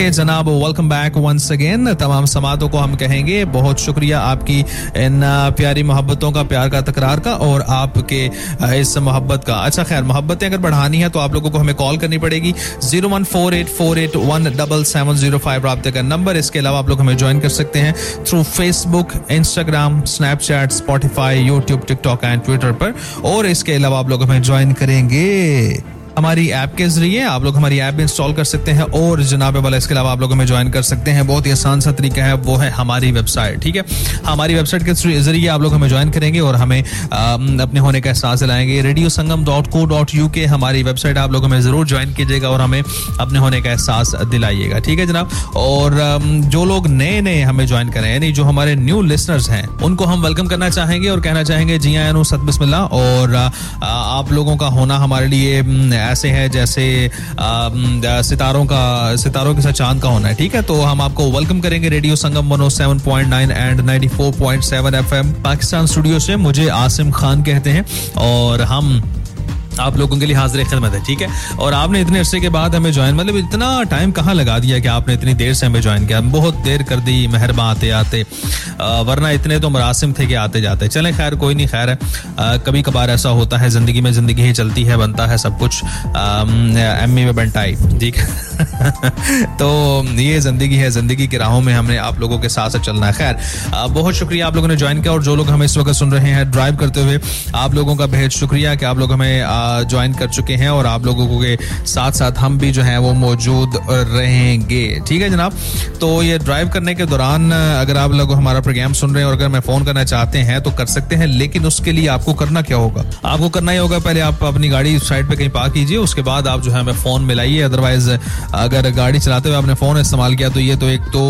ओके जनाब वेलकम बैक वंस अगेन तमाम समातों को हम कहेंगे, बहुत शुक्रिया आपकी इन प्यारी मोहब्बतों का, प्यार का, तकरार का और आपके इस मोहब्बत का। अच्छा खैर, मोहब्बतें अगर बढ़ानी है तो आप लोगों को हमें कॉल करनी पड़ेगी। Zero one four eight four eight one double seven zero five रबते का नंबर। इसके अलावा आप लोग हमें ज्वाइन कर सकते हैं through Facebook Instagram Snapchat Spotify YouTube TikTok and Twitter पर। और इसके अलावा आप लोग हमें ज्वाइन करेंगे। हमारी ऐप के ज़रिए आप लोग हमारी ऐप इंस्टॉल कर सकते हैं और जनाब वाला इसके अलावा आप लोग हमें ज्वाइन कर सकते हैं। बहुत ही आसान सा तरीका है, वो है हमारी वेबसाइट ठीक है? हमारी वेबसाइट के ज़रिए आप लोग हमें ज्वाइन करेंगे और हमें अपने होने का एहसास दिलाएँगे। Radio Sangam dot co dot U K हमारी वेबसाइट आप लोग हमें ज़रूर ज्वाइन कीजिएगा और हमें अपने होने का एहसास दिलाइएगा, ठीक है जनाब? और जो लोग नए नए हमें ज्वाइन करें, यानी जो हमारे न्यू लिसनर्स हैं, उनको हम वेलकम करना चाहेंगे और कहना चाहेंगे, जी आया सत बिस्मिल्ला और आप लोगों का होना हमारे लिए ऐसे है जैसे सितारों का, सितारों के साथ चाँद का होना है, ठीक है? तो हम आपको वेलकम करेंगे radio Sangam 107.9 and ninety four point seven F M Pakistan studio से मुझे आसिम खान कहते हैं और हम आप लोगों के लिए हाजिर खिदमत है, ठीक है? और आपने इतने अरसे के बाद हमें ज्वाइन मतलब इतना टाइम कहाँ लगा दिया कि आपने इतनी देर से हमें ज्वाइन किया? बहुत देर कर दी मेहरबा आते आते। वरना इतने तो मरासिम थे कि आते जाते। चले, खैर, कोई नहीं, खैर है। कभी कभार ऐसा होता है, ज़िंदगी में ज़िंदगी ही चलती है, बनता है सब कुछ। एम में बनटाई ठीक है? <laughs> तो ये ज़िंदगी है, ज़िंदगी की राहों में हमने आप लोगों के साथ साथ चलना है। खैर बहुत शुक्रिया आप लोगों ने ज्वाइन किया और जो लोग हमें इस वक्त सुन रहे हैं ड्राइव करते हुए आप लोगों का बेहद शुक्रिया कि आप लोग हमें ज्वाइन कर चुके हैं और आप लोगों के साथ साथ हम भी जो है वो मौजूद रहेंगे। ठीक है जनाब? तो ये ड्राइव करने के दौरान अगर आप लोग हमारा प्रोग्राम सुन रहे हैं और अगर मैं फ़ोन करना चाहते हैं तो कर सकते हैं, लेकिन उसके लिए आपको करना क्या होगा? आपको करना ही होगा, पहले आप अपनी गाड़ी साइड पे कहीं पार्क कीजिए, उसके बाद आप जो है हमें फ़ोन मिलाइए अदरवाइज़ अगर गाड़ी चलाते हुए आपने फ़ोन इस्तेमाल किया तो ये तो एक तो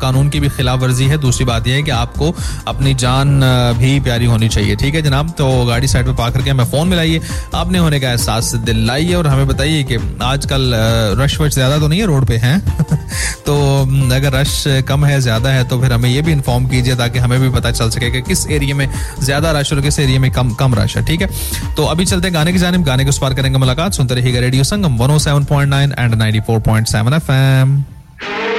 कानून की भी खिलाफ वर्जी है। दूसरी बात यह है कि आपको अपनी जान भी प्यारी होनी चाहिए। ठीक है जनाब? तो गाड़ी साइड पे पार्क करके हमें फ़ोन मिलाइए आपने होने का एहसास दिलाइए और हमें बताइए कि आजकल रश वश ज़्यादा तो नहीं है रोड पे, हैं? <laughs> तो अगर रश कम है, ज़्यादा है तो फिर हमें ये भी इन्फॉर्म कीजिए ताकि हमें भी पता चल सके कि किस एरिया में ज़्यादा रश और किस एरिया में कम कम रश है, ठीक है? तो अभी चलते हैं गाने की जानब। गाने को उस पार करेंगे मुलाकात। सुनते रहिएगा radio Sangam 107.9 and 94.7 FM okay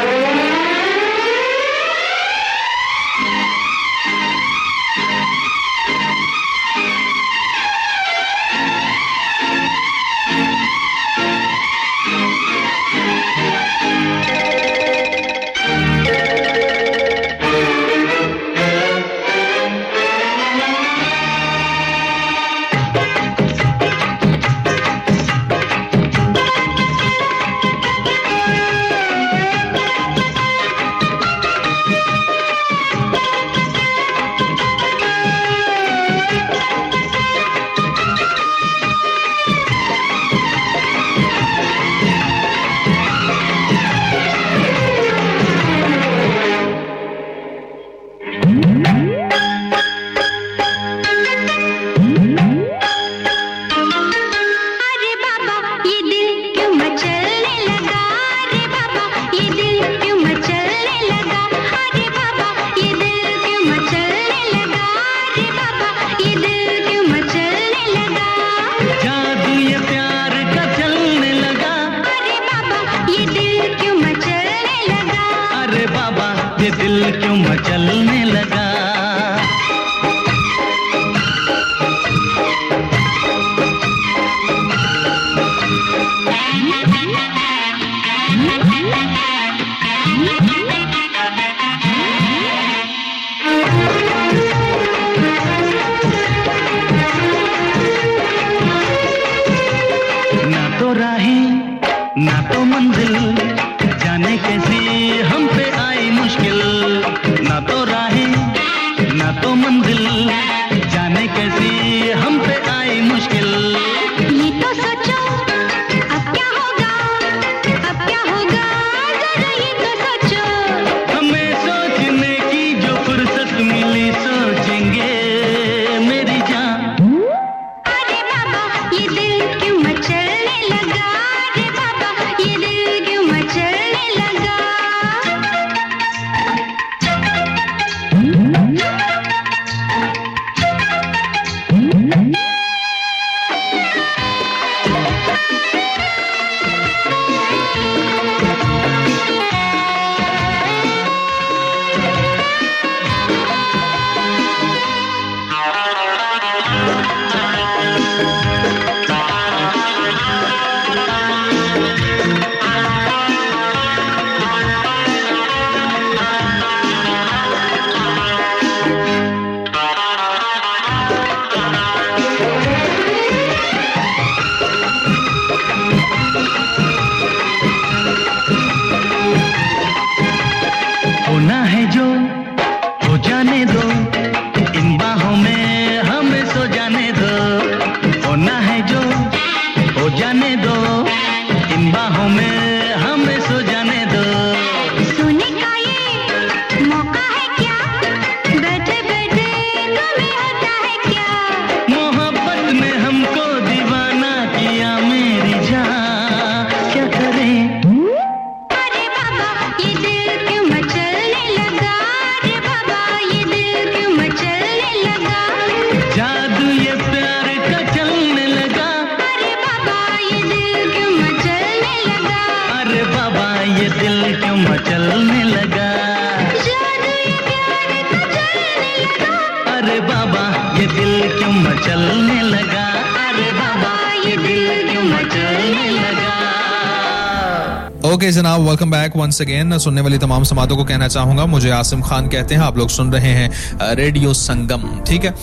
once again सुनने वाली तमाम समातों को कहना चाहूँगा, मुझे आसिम खान कहते हैं, आप लोग सुन रहे हैं रेडियो संगम, ठीक है?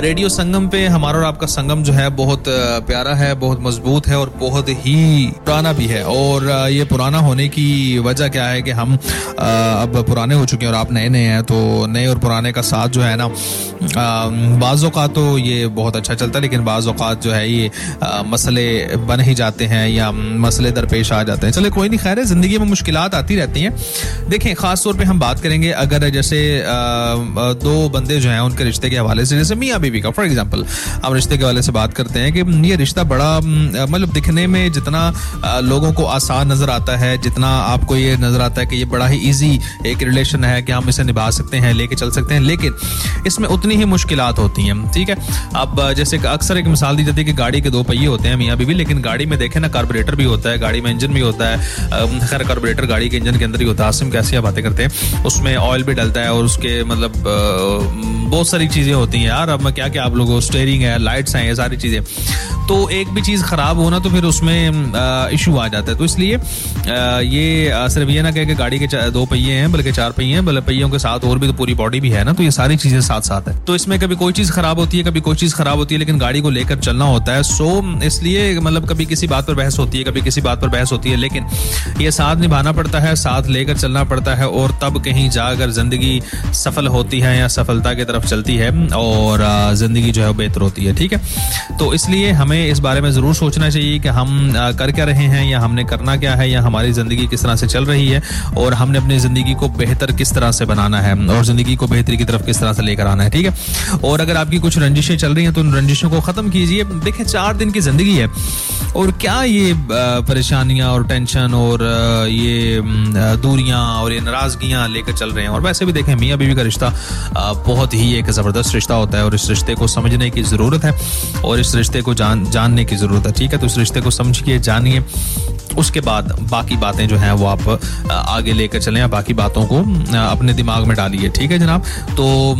रेडियो संगम पे हमारा और आपका संगम जो है बहुत प्यारा है, बहुत मज़बूत है और बहुत ही पुराना भी है। और ये पुराना होने की वजह क्या है कि हम अब पुराने हो चुके हैं और आप नए नए हैं तो नए और पुराने का साथ जो है ना बाज़ात तो ये बहुत अच्छा चलता है, लेकिन बाज़ात जो है ये मसले बन ही जाते हैं या मसले दरपेश आ जाते हैं। चले कोई नहीं, खैर है ज़िंदगी में मुश्किल आती रहती हैं। देखें खास तौर पे हम बात करेंगे अगर जैसे दो बंदे जो हैं, उनके रिश्ते के हवाले से, जैसे मियाँ बीवी का फॉर एग्ज़ाम्पल हम रिश्ते के हवाले से बात करते हैं कि ये रिश्ता बड़ा मतलब दिखने में जितना लोगों को आसान नज़र आता है, जितना आपको ये नज़र आता है कि ये बड़ा ही ईजी एक रिलेशन है कि हम इसे निभा सकते हैं, लेके चल सकते हैं, लेकिन इसमें उतनी ही मुश्किल होती हैं, ठीक है? अब, जैसे अक्सर एक मिसाल दी जाती है कि गाड़ी के दो पहिए होते हैं मियाँ बीवी, लेकिन गाड़ी में देखें ना कार्बोरेटर भी होता है, गाड़ी में इंजन भी होता है खैर कार्बोरेटर गाड़ी के इंजन के अंदर ही होता है आसिम कैसी आप बातें करते हैं, उसमें ऑयल भी डलता है और उसके मतलब बहुत सारी चीज़ें होती हैं यार। अब मैं क्या क्या आप लोगों स्टेयरिंग है लाइट्स हैं, ये सारी चीज़ें। तो एक भी चीज़ खराब हो ना तो फिर उसमें इशू आ जाता है। तो इसलिए ये सिर्फ़ ये ना कह के गाड़ी के दो पहिए हैं, बल्कि चार पहिए हैं, बल्कि पहियों के साथ और भी तो पूरी बॉडी भी है ना तो ये सारी चीज़ें साथ साथ है। तो इसमें कभी कोई चीज़ खराब होती है, कभी कोई चीज़ खराब होती है, लेकिन गाड़ी को लेकर चलना होता है। सो इसलिए मतलब कभी किसी बात पर बहस होती है, कभी किसी बात पर बहस होती है, लेकिन ये साथ निभाना पड़ता है, साथ लेकर चलना पड़ता है और तब कहीं जाकर ज़िंदगी सफल होती है या सफलता की तरफ़ चलती है और ज़िंदगी जो है बेहतर होती है, ठीक है? तो इसलिए हमें इस बारे में ज़रूर सोचना चाहिए कि हम कर क्या रहे हैं या हमने करना क्या है या हमारी ज़िंदगी किस तरह से चल रही है और हमने अपनी ज़िंदगी को बेहतर किस तरह से बनाना है और ज़िंदगी को बेहतरी की तरफ़ किस तरह से लेकर आना है, ठीक है? और अगर आपकी कुछ रंजिशें चल रही हैं तो उन रंजिशों को खत्म कीजिए। देखें, चार दिन की ज़िंदगी है और क्या ये परेशानियाँ और टेंशन और ये दूरियाँ और ये नाराजगियाँ लेकर चल रहे हैं। और वैसे भी देखें, मियाँ बीवी का रिश्ता बहुत ही एक ज़बरदस्त रिश्ता होता है और इस रिश्ते को समझने की ज़रूरत है और इस रिश्ते को जान, जानने की ज़रूरत है। ठीक है तो इस रिश्ते को समझिए, जानिए। उसके बाद बाकी बातें जो हैं वो आप आगे लेकर चलें बाकी बातों को अपने दिमाग में डालिए, ठीक है जनाब? तो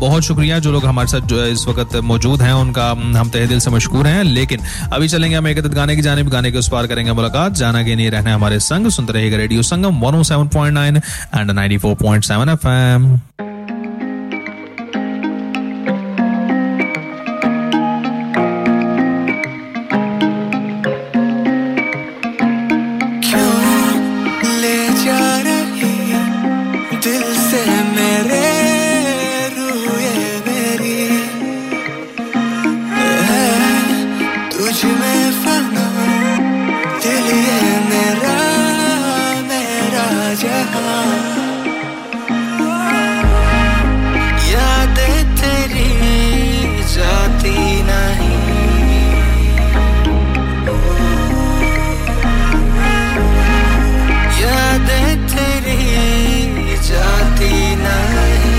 बहुत शुक्रिया जो लोग हमारे साथ इस वक्त मौजूद हैं, उनका हम तहे दिल से मशहूर हैं, लेकिन अभी चलेंगे हम एक गाने की जाने गाने के उस पार करेंगे मुलाकात। जाना के नहीं रहना हमारे संग, सुनते रहेगा radio Sangam one seven point nine and ninety four point seven F M यादें जाती नहीं। यादें तेरी जाती नहीं।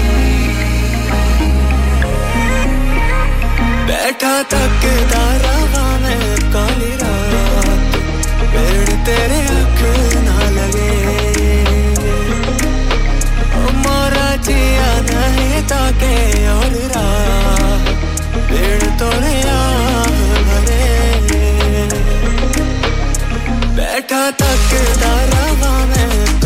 बैठा तकदारा on you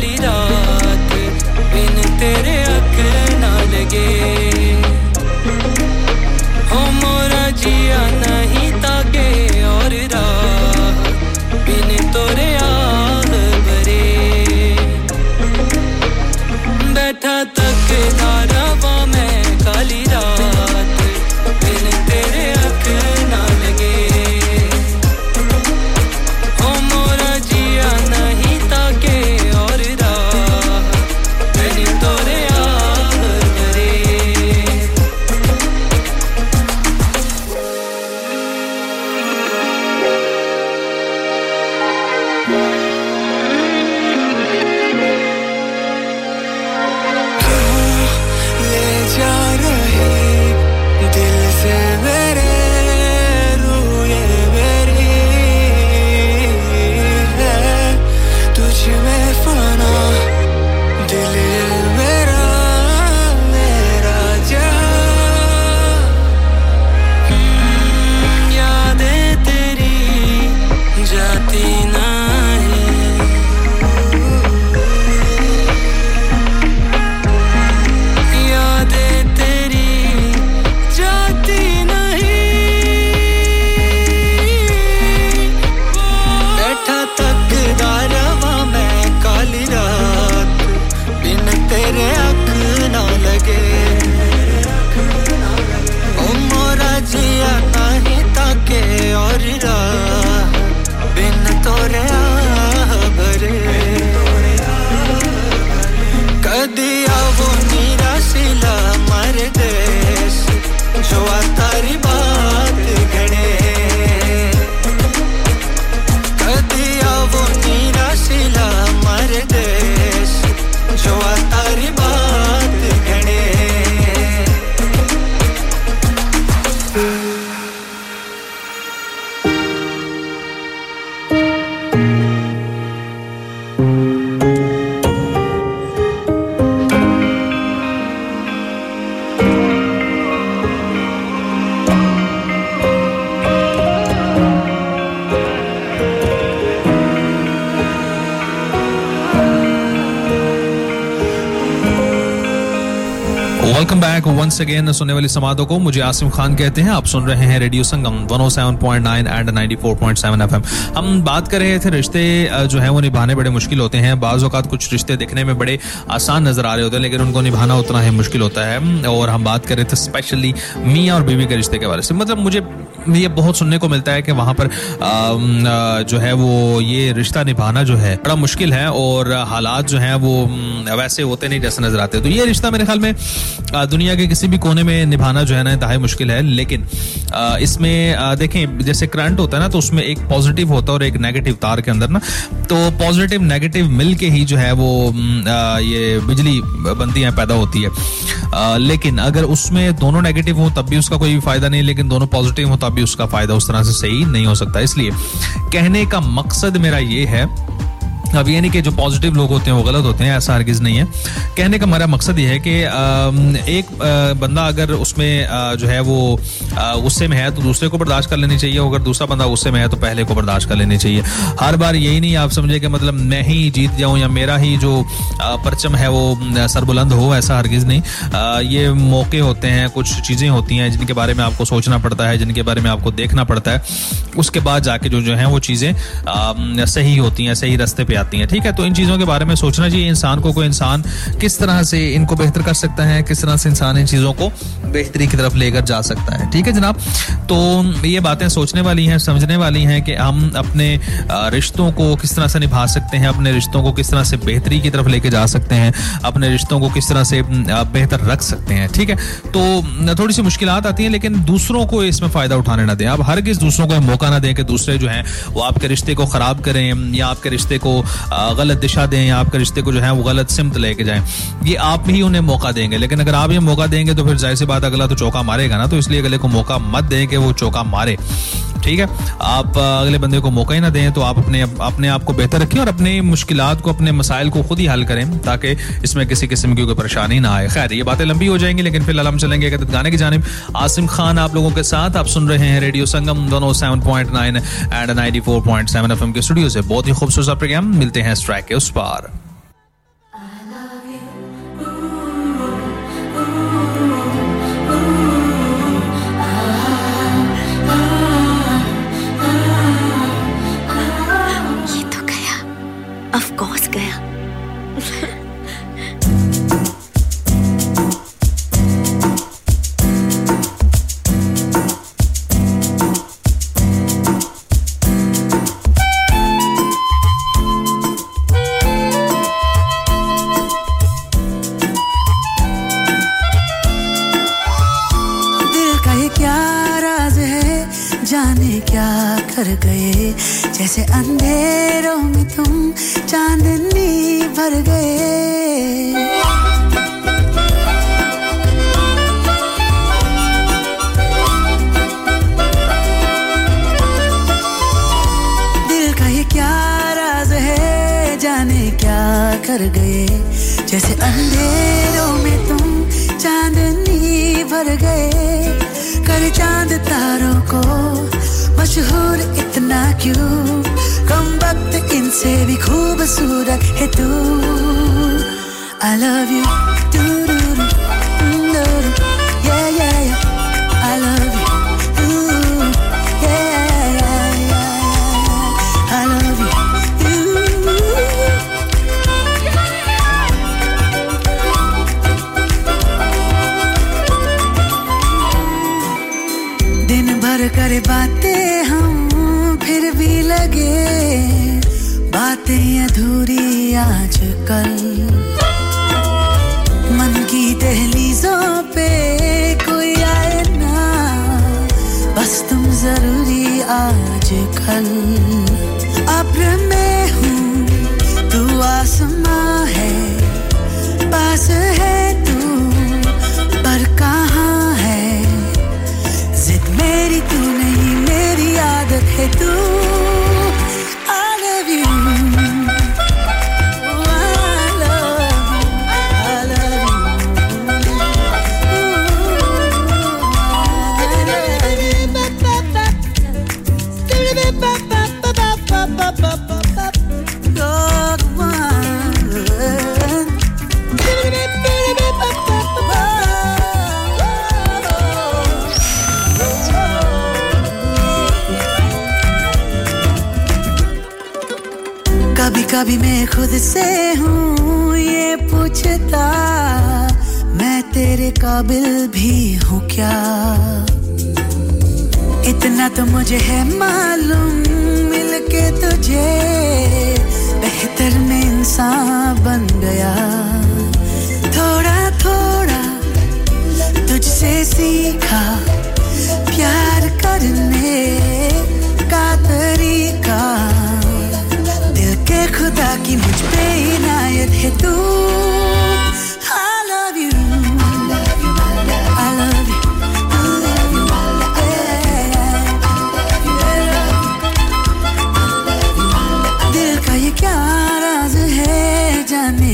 solidar अरे बा वंस अगेन सुनने वाली समातों को, मुझे आसिम खान कहते हैं, आप सुन रहे हैं रेडियो संगम 107.9 एंड 94.7 एफएम हम बात कर रहे थे रिश्ते जो है, वो निभाने बड़े मुश्किल होते हैं। बाज़ अवत कुछ रिश्ते दिखने में बड़े आसान नज़र आ रहे होते हैं, लेकिन उनको निभाना उतना ही मुश्किल होता है। और हम बात कर रहे थे स्पेशली मियाँ और बीवी के रिश्ते के बारे से। मतलब मुझे ये बहुत सुनने को मिलता है कि वहाँ पर जो है वो ये रिश्ता निभाना जो है बड़ा मुश्किल है और हालात जो है वो वैसे होते नहीं जैसे नज़र आते। तो ये रिश्ता मेरे ख्याल में दुनिया के किसी भी कोने में निभाना जो है ना इंतहा मुश्किल है। लेकिन इसमें देखें, जैसे करंट होता है ना तो उसमें एक पॉजिटिव होता है और एक नेगेटिव तार के अंदर ना। तो पॉजिटिव, नेगेटिव मिल के ही जो है वो ये बिजली बनती पैदा होती है। लेकिन अगर उसमें दोनों नेगेटिव हो, तब भी उसका कोई फ़ायदा नहीं, लेकिन दोनों पॉजिटिव हो, तब भी उसका फ़ायदा उस तरह से सही नहीं हो सकता। इसलिए कहने का मकसद मेरा ये है अब ये नहीं कि जो पॉजिटिव लोग होते हैं, वो गलत होते हैं, ऐसा हरगिज नहीं है। कहने का हमारा मकसद ये है कि एक बंदा अगर उसमें जो है वो गुस्से में है तो दूसरे को बर्दाश्त कर लेनी चाहिए अगर दूसरा बंदा गुस्से में है तो पहले को बर्दाश्त कर लेनी चाहिए। हर बार यही नहीं, आप समझे कि मतलब मैं ही जीत जाऊँ, या मेरा ही जो परचम है, वो सरबुलंद हो, ऐसा हरगिज नहीं। ये मौके होते हैं, कुछ चीज़ें होती हैं, जिनके बारे में आपको सोचना पड़ता है, जिनके बारे में आपको देखना पड़ता है। उसके बाद जाके जो जो है, वो चीज़ें सही होती हैं, सही रस्ते पे जाती हैं। ठीक है तो इन चीज़ों के बारे में सोचना चाहिए। इंसान को कोई इंसान किस तरह से इनको बेहतर कर सकता है, किस तरह से इंसान इन चीज़ों को बेहतरी की तरफ़ लेकर जा सकता है। ठीक है जनाब? तो ये बातें सोचने वाली हैं, समझने वाली हैं कि हम अपने रिश्तों को किस तरह से निभा सकते हैं, अपने रिश्तों को किस तरह से बेहतरी की तरफ़ लेके जा सकते हैं, अपने रिश्तों को किस तरह से बेहतर रख सकते हैं। ठीक है? तो थोड़ी सी मुश्किल आती हैं, लेकिन दूसरों को इसमें फ़ायदा उठाने ना दें। आप हर किस दूसरों को मौका ना दें कि दूसरे जो हैं, वो आपके रिश्ते को ख़राब करें या आपके रिश्ते को गलत दिशा दें या आपके रिश्ते को जो है वो गलत सिमत लेके जाएँ, ये आप ही उन्हें मौका देंगे। लेकिन अगर आप ये मौका देंगे तो फिर ज़ाहिर सी बात अगला तो चौका मारेगा ना तो इसलिए अगले को मौका मत दें कि वो चौका मारे। ठीक है? आप अगले बंदे को मौका ही ना दें तो आप अपने अपने आप को बेहतर रखें और अपनी मुश्किल को, अपने मसाइल को खुद ही हल करें, ताकि इसमें किसी किस्म की कोई परेशानी ना आए। खैर, ये बातें लंबी हो जाएँगी, लेकिन फ़िलहाल हम चलेंगे गाने की जानब। आसिम खान आप लोगों के साथ, आप सुन रहे हैं रेडियो संगम, दोनों seven point nine and ninety four point seven F के स्टूडियो से। बहुत ही खूबसूरत प्रोग्राम मिलते हैं स्ट्राइक के उस पार। चांदनी भर गए। दिल का ये क्या राज है, जाने क्या कर गए। जैसे अंधेरों में तुम चांदनी भर गए। कर चाँद तारों को मशहूर इतना क्यों? कम वक्त इनसे भी खूबसूरत है तू। आई लव यू खुद से हूँ ये पूछता, मैं तेरे काबिल भी हूँ क्या? इतना तो मुझे है मालूम, मिलके तुझे बेहतर में इंसान बन गया। थोड़ा थोड़ा तुझसे सीखा, प्यार करने का तरीका। है तू। दिल का क्या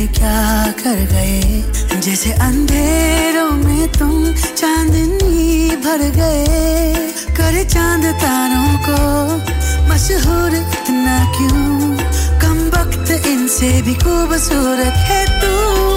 क्या कर गए? जैसे अंधेरों में तुम भर गए। चाँद तारों को मशहूर इतना क्यों? इनसे भी खूबसूरत है तू।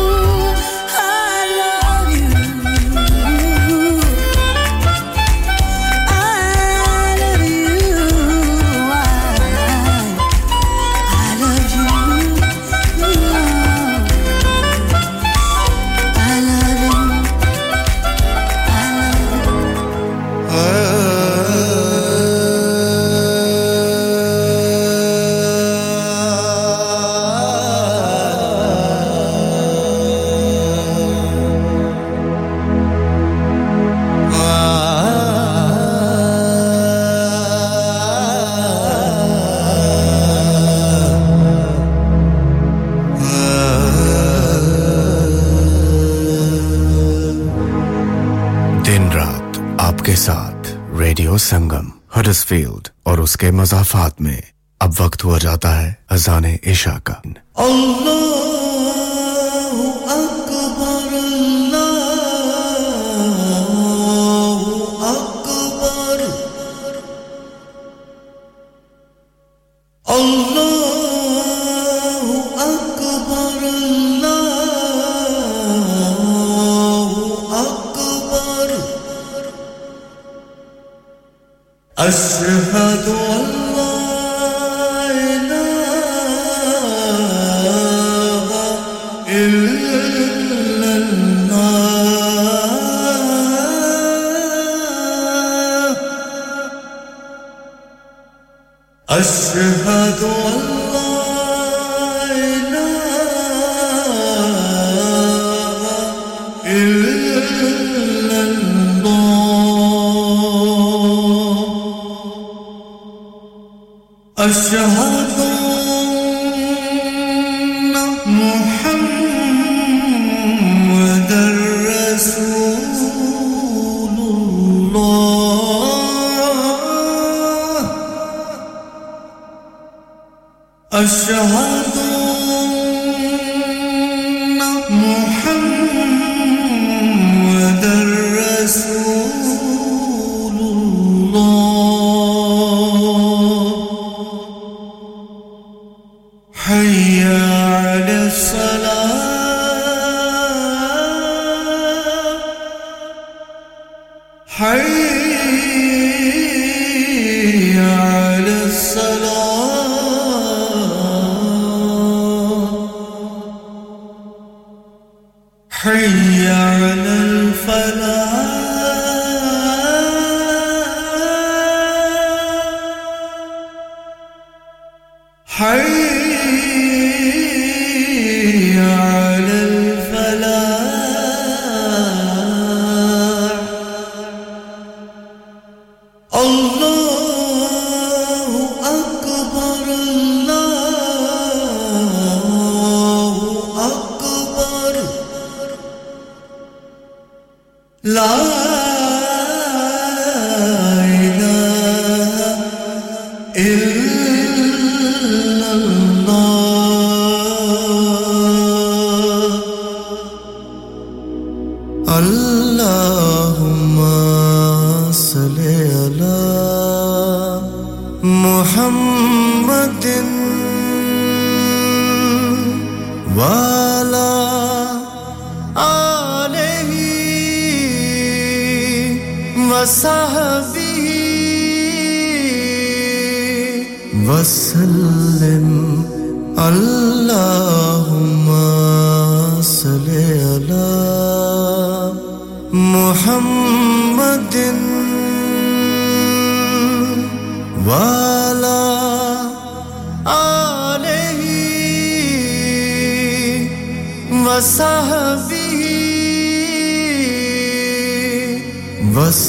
के साथ रेडियो संगम हडसफील्ड और उसके मजाफात में अब वक्त हुआ जाता है अजान ईशा का। अल्लाह!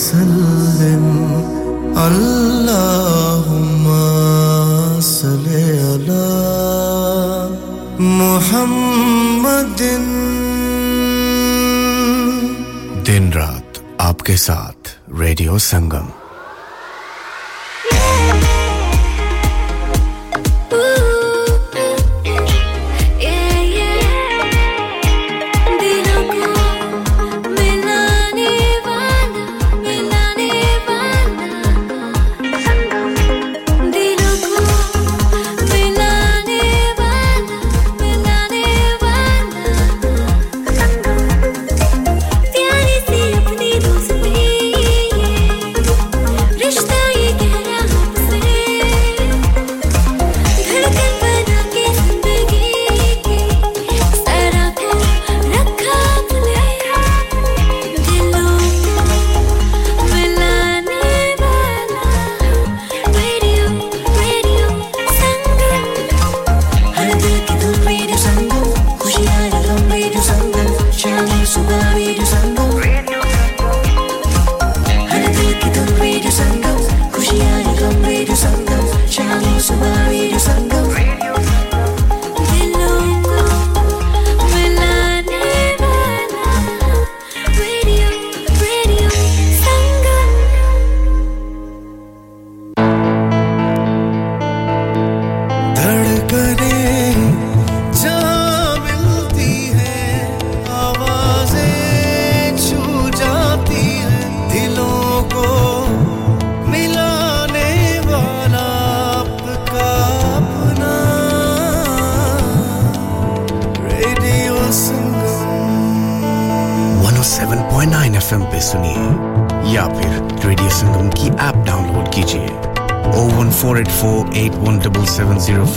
वसल्लिम अल्लाहुम्मा सल्ली अला मुहम्मदिन दिन रात आपके साथ Radio Sangam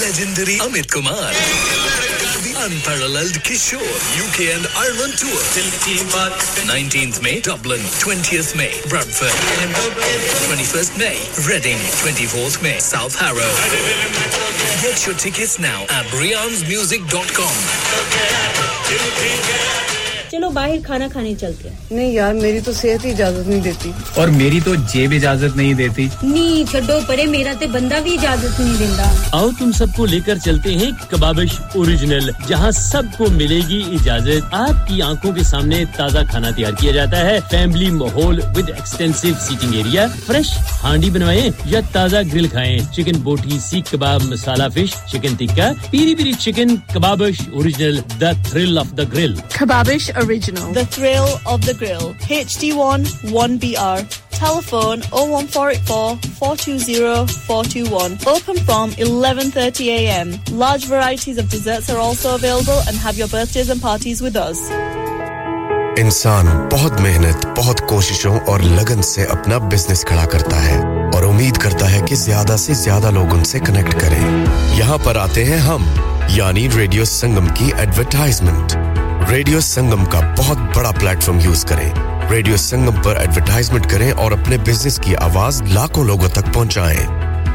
Legendary Amit Kumar, the unparalleled Kishore, UK and Ireland tour. 19th May, Dublin. 20th May, Bradford. 21st May, Reading. 24th May, South Harrow. Get your tickets now at briansmusic.com. चलो बाहर खाना खाने चलते हैं। नहीं यार मेरी तो सेहत ही इजाज़त नहीं देती। और मेरी तो जेब इजाज़त नहीं देती। नी छोड़ो परे मेरा तो बंदा भी इजाज़त नहीं देता आओ तुम सबको लेकर चलते हैं कबाबिश। ओरिजिनल जहाँ सबको मिलेगी इजाज़त आपकी आँखों के सामने ताज़ा खाना तैयार किया जाता है फैमिली माहौल with extensive seating area fresh handi बनवाएँ या ताज़ा ग्रिल खाएँ chicken boti seekh kebab masala fish chicken tikka peri peri chicken Kababish original the thrill of the grill Kababish Original. The thrill of the grill. HD1 1BR. Telephone 01484 420 421. Open from 11:30 a.m. Large varieties of desserts are also available and have your birthdays and parties with us. इंसान बहुत मेहनत, बहुत कोशिशों और लगन से अपना business खड़ा करता है और उम्मीद करता है कि ज़्यादा से ज़्यादा लोग उनसे कनेक्ट करें यहाँ पर आते हैं हम, यानी रेडियो संगम की एडवरटाइजमेंट रेडियो संगम का बहुत बड़ा प्लेटफॉर्म यूज़ करें रेडियो संगम पर एडवर्टाइजमेंट करें और अपने बिज़नेस की आवाज़ लाखों लोगों तक पहुंचाएँ।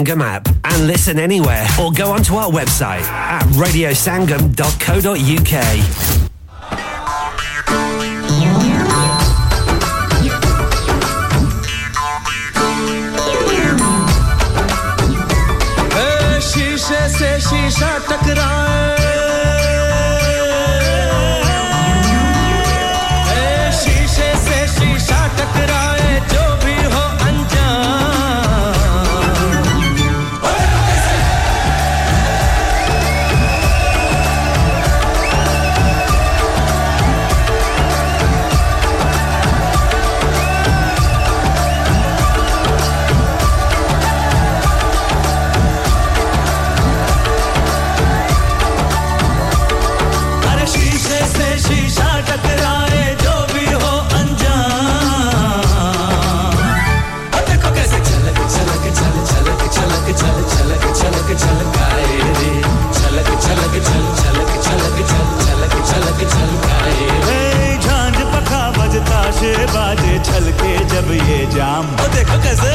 Sangam app and listen anywhere or go onto our website at radiosangam.co.uk. ए, शीशे से शीशा टकराए जब ये जाम। तो देखो कैसे।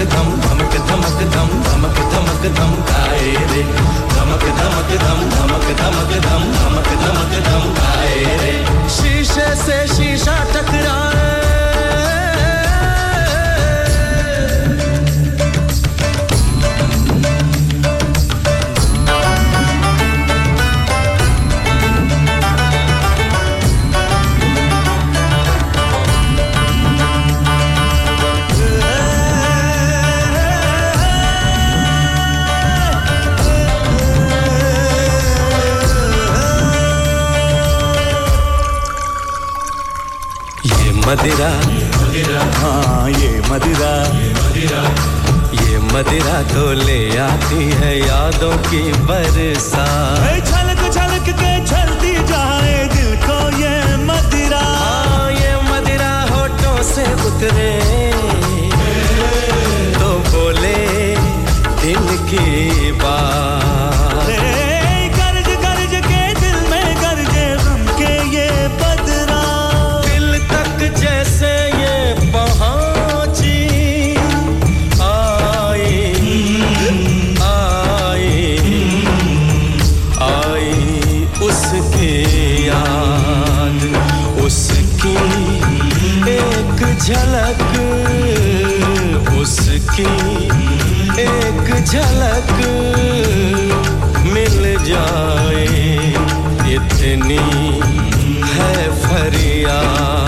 धम, धमक धमक, धम, धमक धमक, धम धमक धम, धमक धमक, धम, धमक धमक, धम शीशे से शीशा टकराए। मदिरा। हाँ ये मदिरा। ये मदिरा तो ले आती है यादों की बरसा छलक छलक के छलती जाए दिल को ये मदिरा। हाँ ये मदिरा होठों से उतरे। तो बोले दिल की बात। झलक मिल जाए इतनी है फरियाद।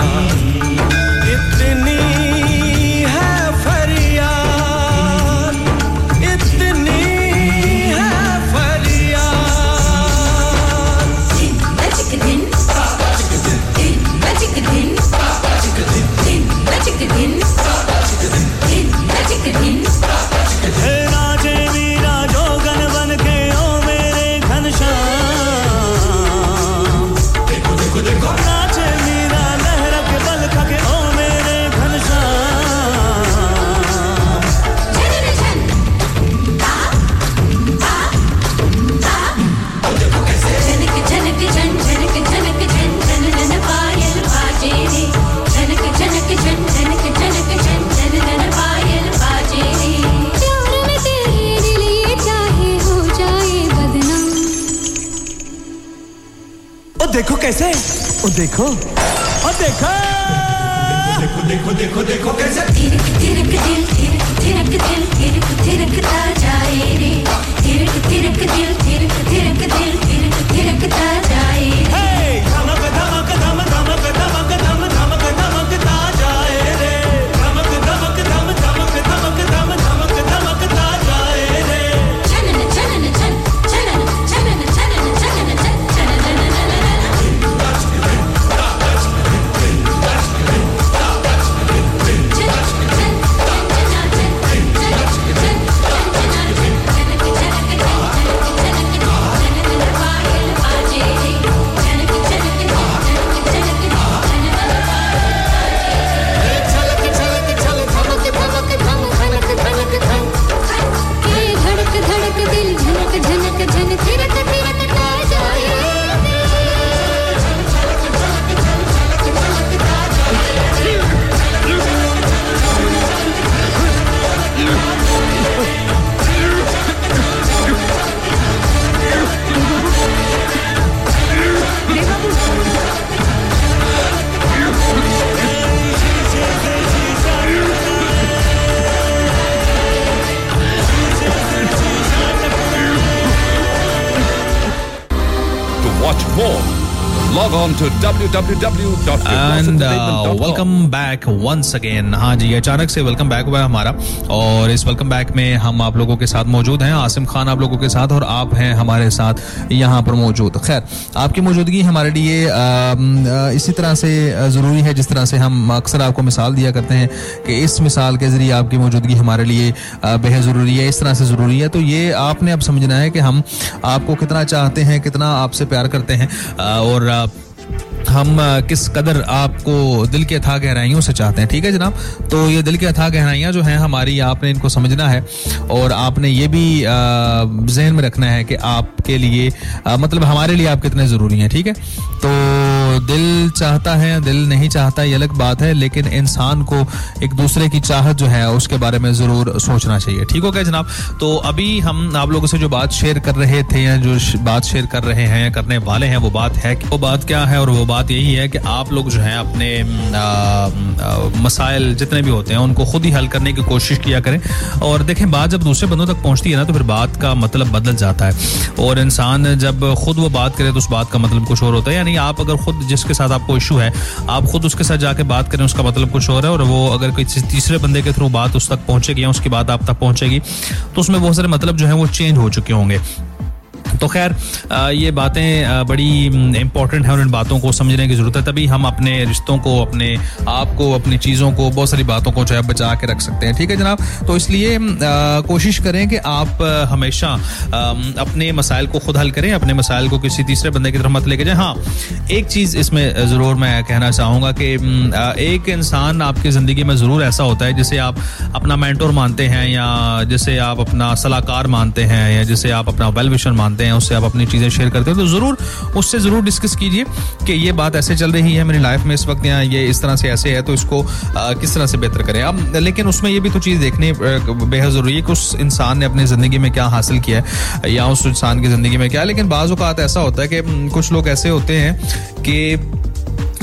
देखो कैसे? ओ देखो। ओ देखो। देखो देखो देखो देखो कैसे? Log on to and welcome back once again हाँ जी, अचानक से वेलकम बैक हुआ है हमारा। और इस वेलकम बैक में हम आप लोगों के साथ मौजूद हैं। आसिम खान आप लोगों के साथ और आप हैं हमारे साथ यहाँ पर मौजूद। खैर, आपकी मौजूदगी हमारे लिए इसी तरह से ज़रूरी है जिस तरह से हम अक्सर आपको मिसाल दिया करते हैं कि इस मिसाल के ज़रिए आपकी मौजूदगी हमारे लिए बेहद ज़रूरी है, इस तरह से ज़रूरी है। तो ये आपने अब समझना है कि हम आपको कितना चाहते हैं, कितना आपसे प्यार करते हैं और हम किस कदर आपको दिल के अथाह गहराइयों से चाहते हैं, ठीक है जनाब? तो ये दिल के अथाह गहराइयाँ जो हैं हमारी, आपने इनको समझना है और आपने ये भी जहन में रखना है कि आपके लिए मतलब हमारे लिए आप कितने ज़रूरी हैं, ठीक है? तो दिल चाहता है दिल नहीं चाहता, ये अलग बात है, लेकिन इंसान को एक दूसरे की चाहत जो है, उसके बारे में ज़रूर सोचना चाहिए। ठीक हो गया जनाब? तो अभी हम, आप लोगों से जो बात शेयर कर रहे थे या जो बात शेयर कर रहे हैं या करने वाले हैं, वो बात है वो बात क्या है और वो बात यही है कि आप लोग जो हैं, अपने मसाइल जितने भी होते हैं, उनको खुद ही हल करने की कोशिश किया करें। और देखें, बात जब दूसरे बंदों तक पहुँचती है ना तो फिर बात का मतलब बदल जाता है। और इंसान जब खुद वो बात करे तो उस बात का मतलब कुछ और होता है। यानी आप अगर खुद जिसके साथ आपको इशू है, आप खुद उसके साथ जाके बात करें, उसका मतलब कुछ और है, और वो अगर किसी तीसरे बंदे के थ्रू बात उस तक पहुंचेगी या उसकी बात आप तक पहुंचेगी तो उसमें बहुत सारे मतलब जो है वो चेंज हो चुके होंगे। तो खैर ये बातें बड़ी इंपॉर्टेंट हैं और इन बातों को समझने की ज़रूरत है। तभी हम अपने रिश्तों को, अपने आप को, अपनी चीज़ों को, बहुत सारी बातों को जो है बचा के रख सकते हैं। ठीक है जनाब? तो इसलिए कोशिश करें कि आप हमेशा अपने मसाइल को खुद हल करें, अपने मसाइल को किसी तीसरे बंदे की तरफ़ मत लेके जाएँ। हाँ एक चीज़ इसमें ज़रूर मैं कहना चाहूँगा कि एक इंसान आपकी ज़िंदगी में ज़रूर ऐसा होता है जिसे आप अपना मैंटोर मानते हैं या जिसे आप अपना सलाहकार मानते हैं या जिसे आप अपना वेल विशर मानते हैं। उससे आप अपनी चीज़ें शेयर करते हैं। तो ज़रूर, उससे ज़रूर डिस्कस कीजिए कि ये बात ऐसे चल रही है मेरी लाइफ में इस वक्त, या ये इस तरह से ऐसे है तो इसको किस तरह से बेहतर करें। अब, लेकिन उसमें ये भी तो चीज़ देखनी बेहद ज़रूरी है कि उस इंसान ने अपनी ज़िंदगी में क्या हासिल किया है, या उस इंसान की ज़िंदगी में क्या लेकिन बाज़ अवत ऐसा होता है कि कुछ लोग ऐसे होते हैं कि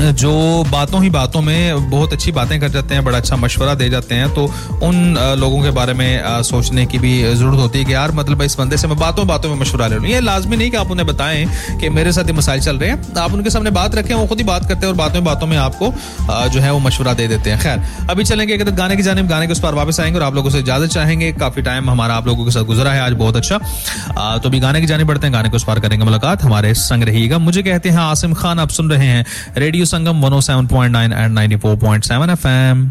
जो बातों ही बातों में बहुत अच्छी बातें कर जाते हैं, बड़ा अच्छा मशवरा दे जाते हैं तो उन लोगों के बारे में सोचने की भी ज़रूरत होती है कि यार मतलब इस बंदे से मैं बातों बातों में मशवरा ले लूँ। ये लाजमी नहीं कि आप उन्हें बताएँ कि मेरे साथ ये मसाइल चल रहे हैं। आप उनके सामने बात रखें, वो खुद ही बात करते हैं और बातों बातों में आपको जो है वो मशवरा दे देते हैं। खैर, अभी चलेंगे एक गाने की जानिब, गाने के उस पर वापस आएँगे और आप लोगों से इजाज़त चाहेंगे। काफ़ी टाइम हमारा आप लोगों के साथ गुजरा है, आज बहुत अच्छा। तो अभी गाने की जाने बढ़ते हैं, गाने को उस पार करेंगे मुलाकात। हमारे संग रहिएगा। मुझे कहते हैं, आसिम खान, आप सुन रहे हैं radio Sangam 107.9 and 94.7 FM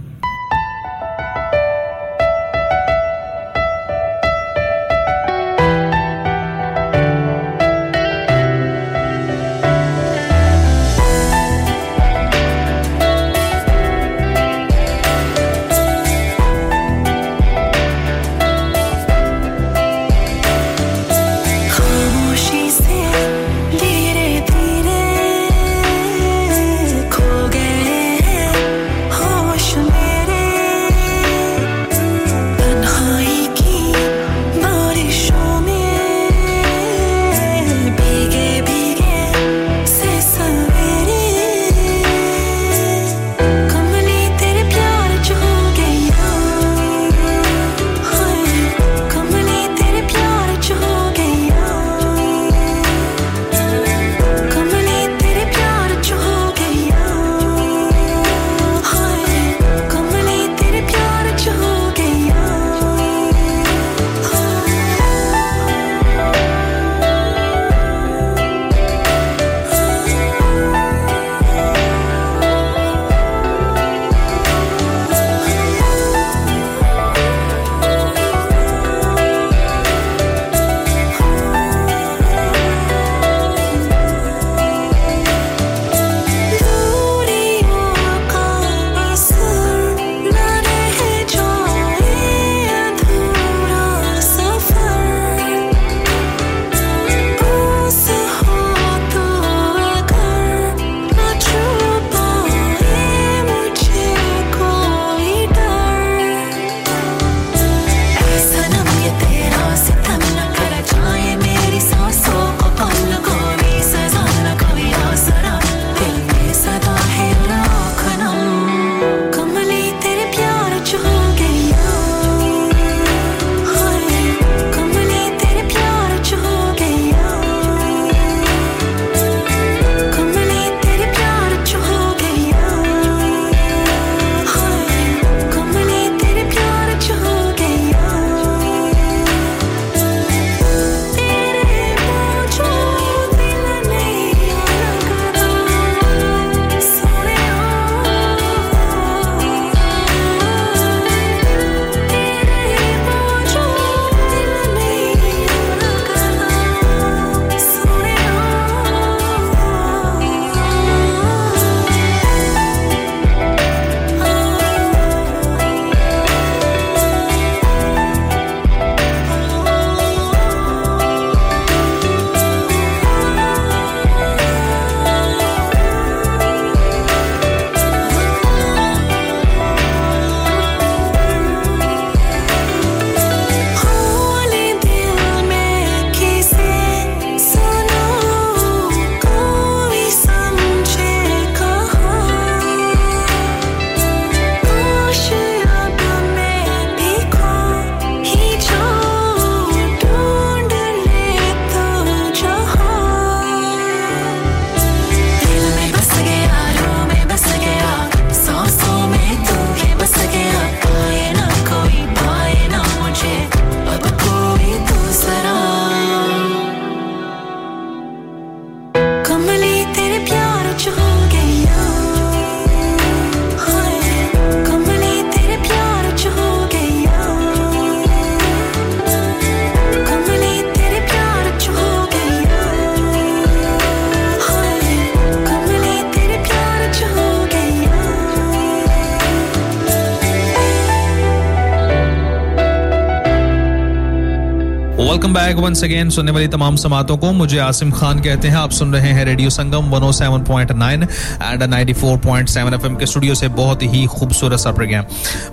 once again सुनने वाली तमाम समातों को मुझे आसिम खान कहते हैं। आप सुन रहे हैं रेडियो संगम 107.9 एंड 94.7 एफएम के स्टूडियो से बहुत ही खूबसूरत सा प्रोग्राम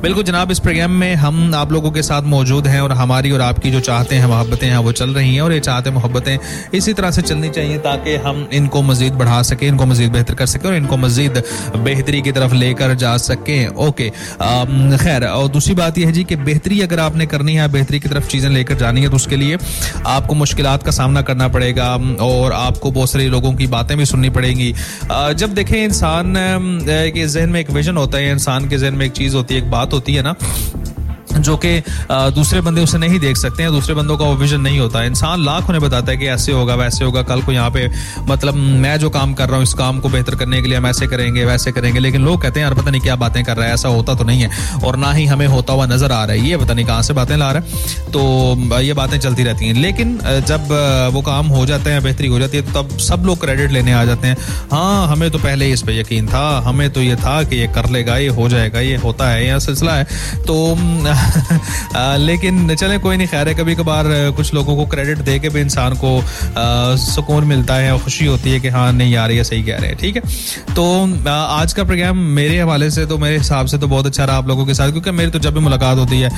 बिल्कुल जनाब, इस प्रोग्राम में हम आप लोगों के साथ मौजूद हैं और हमारी और आपकी जो चाहते हैं, मोहब्बतें हैं, वो चल रही हैं और ये चाहते मोहब्बतें इसी तरह से चलनी चाहिए ताकि हम इनको मजीद बढ़ा सकें, इनको मजीद बेहतर कर सकें और इनको मजीद बेहतरी की तरफ़ लेकर जा सकें। ओके खैर, और दूसरी बात यह है जी कि बेहतरी अगर आपने करनी है, बेहतरी की तरफ़ चीज़ें लेकर जानी है तो उसके लिए आपको मुश्किल का सामना करना पड़ेगा, और आपको बहुत सारे लोगों की बातें भी सुननी पड़ेंगी। जब देखें इंसान के जहन में एक विजन होता है, इंसान के जहन में एक चीज़ होती है, एक बात होती है ना जो कि दूसरे बंदे उसे नहीं देख सकते हैं, दूसरे बंदों का विजन नहीं होता। इंसान लाख उन्हें बताता है कि ऐसे होगा, वैसे होगा, कल को यहाँ पे मतलब मैं जो काम कर रहा हूँ, इस काम को बेहतर करने के लिए हम ऐसे करेंगे, वैसे करेंगे। लेकिन लोग कहते हैं, यार, पता नहीं क्या बातें कर रहा है, ऐसा होता तो नहीं है। और ना ही हमें होता हुआ नज़र आ रहा है। ये पता नहीं कहाँ से बातें ला रहा है। तो ये बातें चलती रहती हैं। लेकिन जब वो काम हो जाते हैं, बेहतरी हो जाती है, तब सब लोग क्रेडिट लेने आ जाते हैं। हाँ हमें तो पहले इस पर यकीन था, हमें तो ये था कि ये कर लेगा, ये हो जाएगा, ये होता है यह सिलसिला है। तो <laughs> लेकिन चले, कोई नहीं, खैर है कभी कभार कुछ लोगों को क्रेडिट दे के भी इंसान को सुकून मिलता है और खुशी होती है कि हाँ नहीं यार, ये सही कह रहे हैं, ठीक है? तो आज का प्रोग्राम मेरे हवाले से तो मेरे हिसाब से तो बहुत अच्छा रहा आप लोगों के साथ, क्योंकि मेरी तो जब भी मुलाकात होती है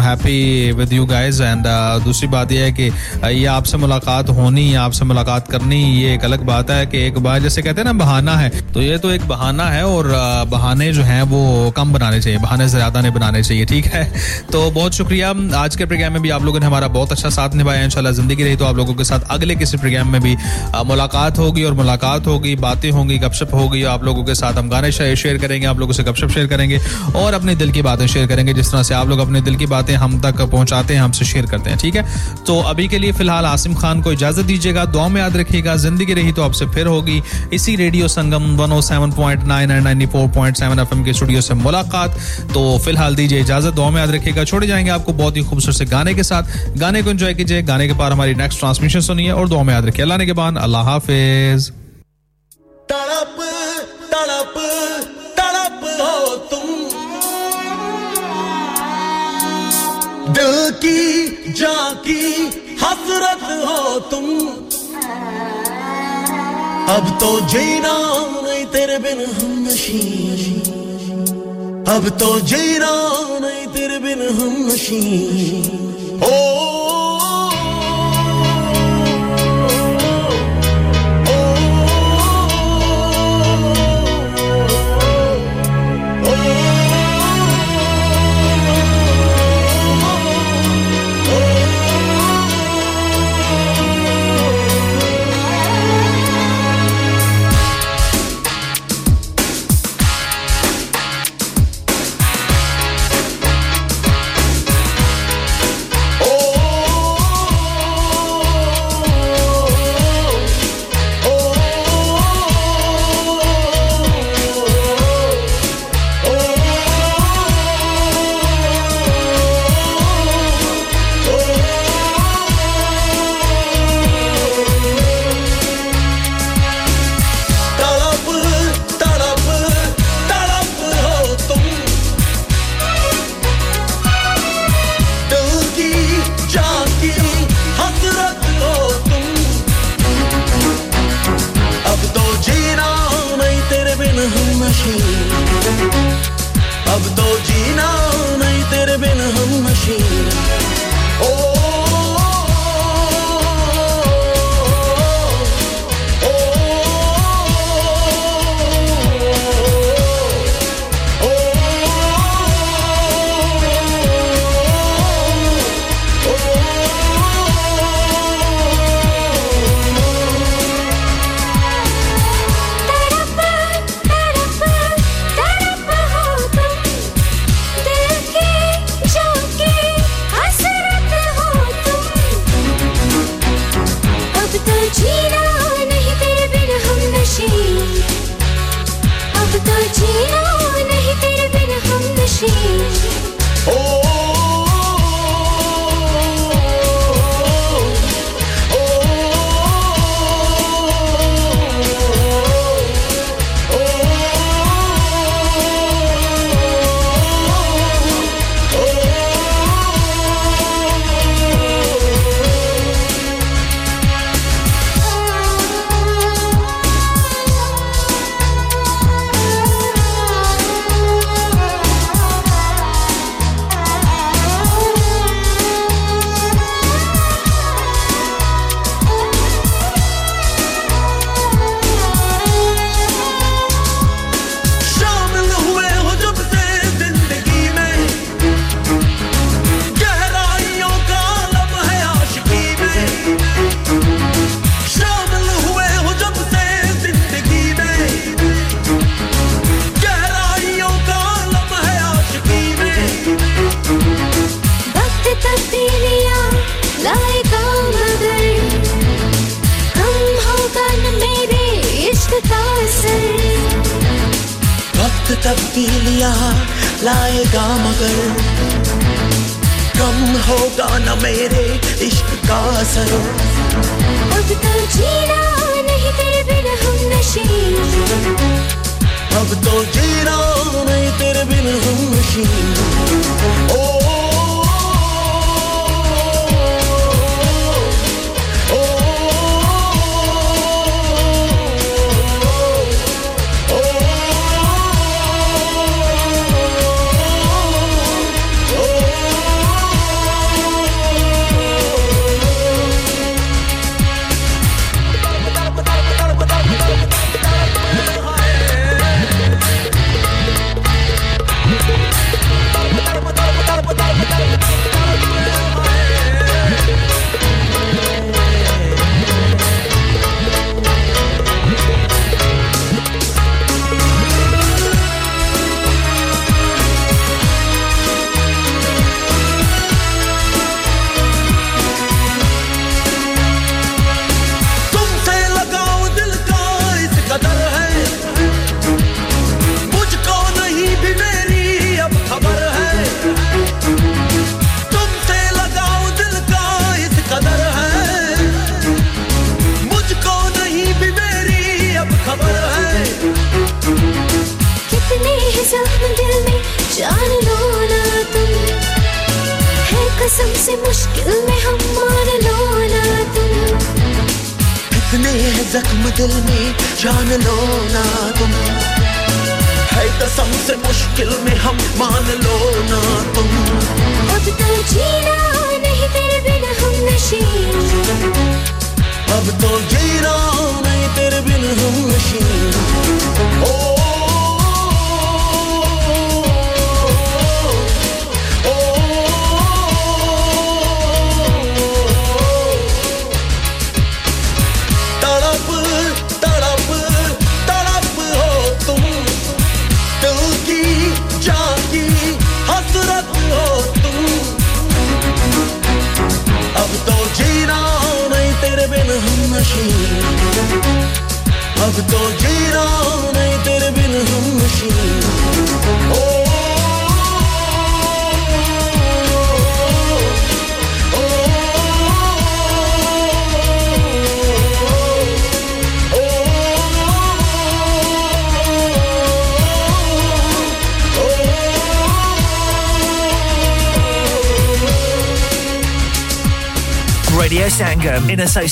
happy with you guys and दूसरी बात यह है कि ये आपसे मुलाकात होनी, आपसे मुलाकात करनी, ये एक अलग बात है कि एक बार जैसे कहते हैं ना, बहाना है तो ये तो एक बहाना है और बहाने जो हैं वो कम बनाने चाहिए, बहाने ज़्यादा नहीं बनाने चाहिए। ठीक है? तो बहुत शुक्रिया। आज के प्रोग्राम में भी आप लोगों ने हमारा बहुत अच्छा साथ निभाया। इंशाल्लाह ज़िंदगी रही तो आप लोगों के साथ अगले किसी प्रोग्राम में भी मुलाकात होगी और मुलाकात होगी, बातें होंगी, गपशप होगी। आप लोगों के साथ हम गाने शेयर करेंगे, आप लोगों से गपशप शेयर करेंगे और अपने दिल की बातें शेयर करेंगे। जिस तरह से आप लोग अपने दिल की बातें हम तक पहुंचाते हैं, हमसे शेयर करते हैं, ठीक है? तो अभी के लिए फ़िलहाल आसिम खान को इजाज़त दीजिएगा दुआ में याद रखिएगा। ज़िंदगी रही तो आपसे फिर होगी इसी रेडियो संगम 107.9 एंड 94.7 एफएम के स्टूडियो से मुलाकात। तो फ़िलहाल दीजिए इजाज़त दुआ में याद रखिएगा। छोड़े जाएँगे आपको बहुत ही खूबसूरत से गाने के साथ। गाने को एंजॉय कीजिए। गाने के बाद हमारी नेक्स्ट ट्रांसमिशन सुनिए और दुआ में याद रखिए। अल्लाह के बाद। अल्लाह हाफिज। हसरत हो तुम। अब तो जीना नहीं तेरे बिन हम नशी अब तो जीना नहीं तेरे बिन हम नशी ओ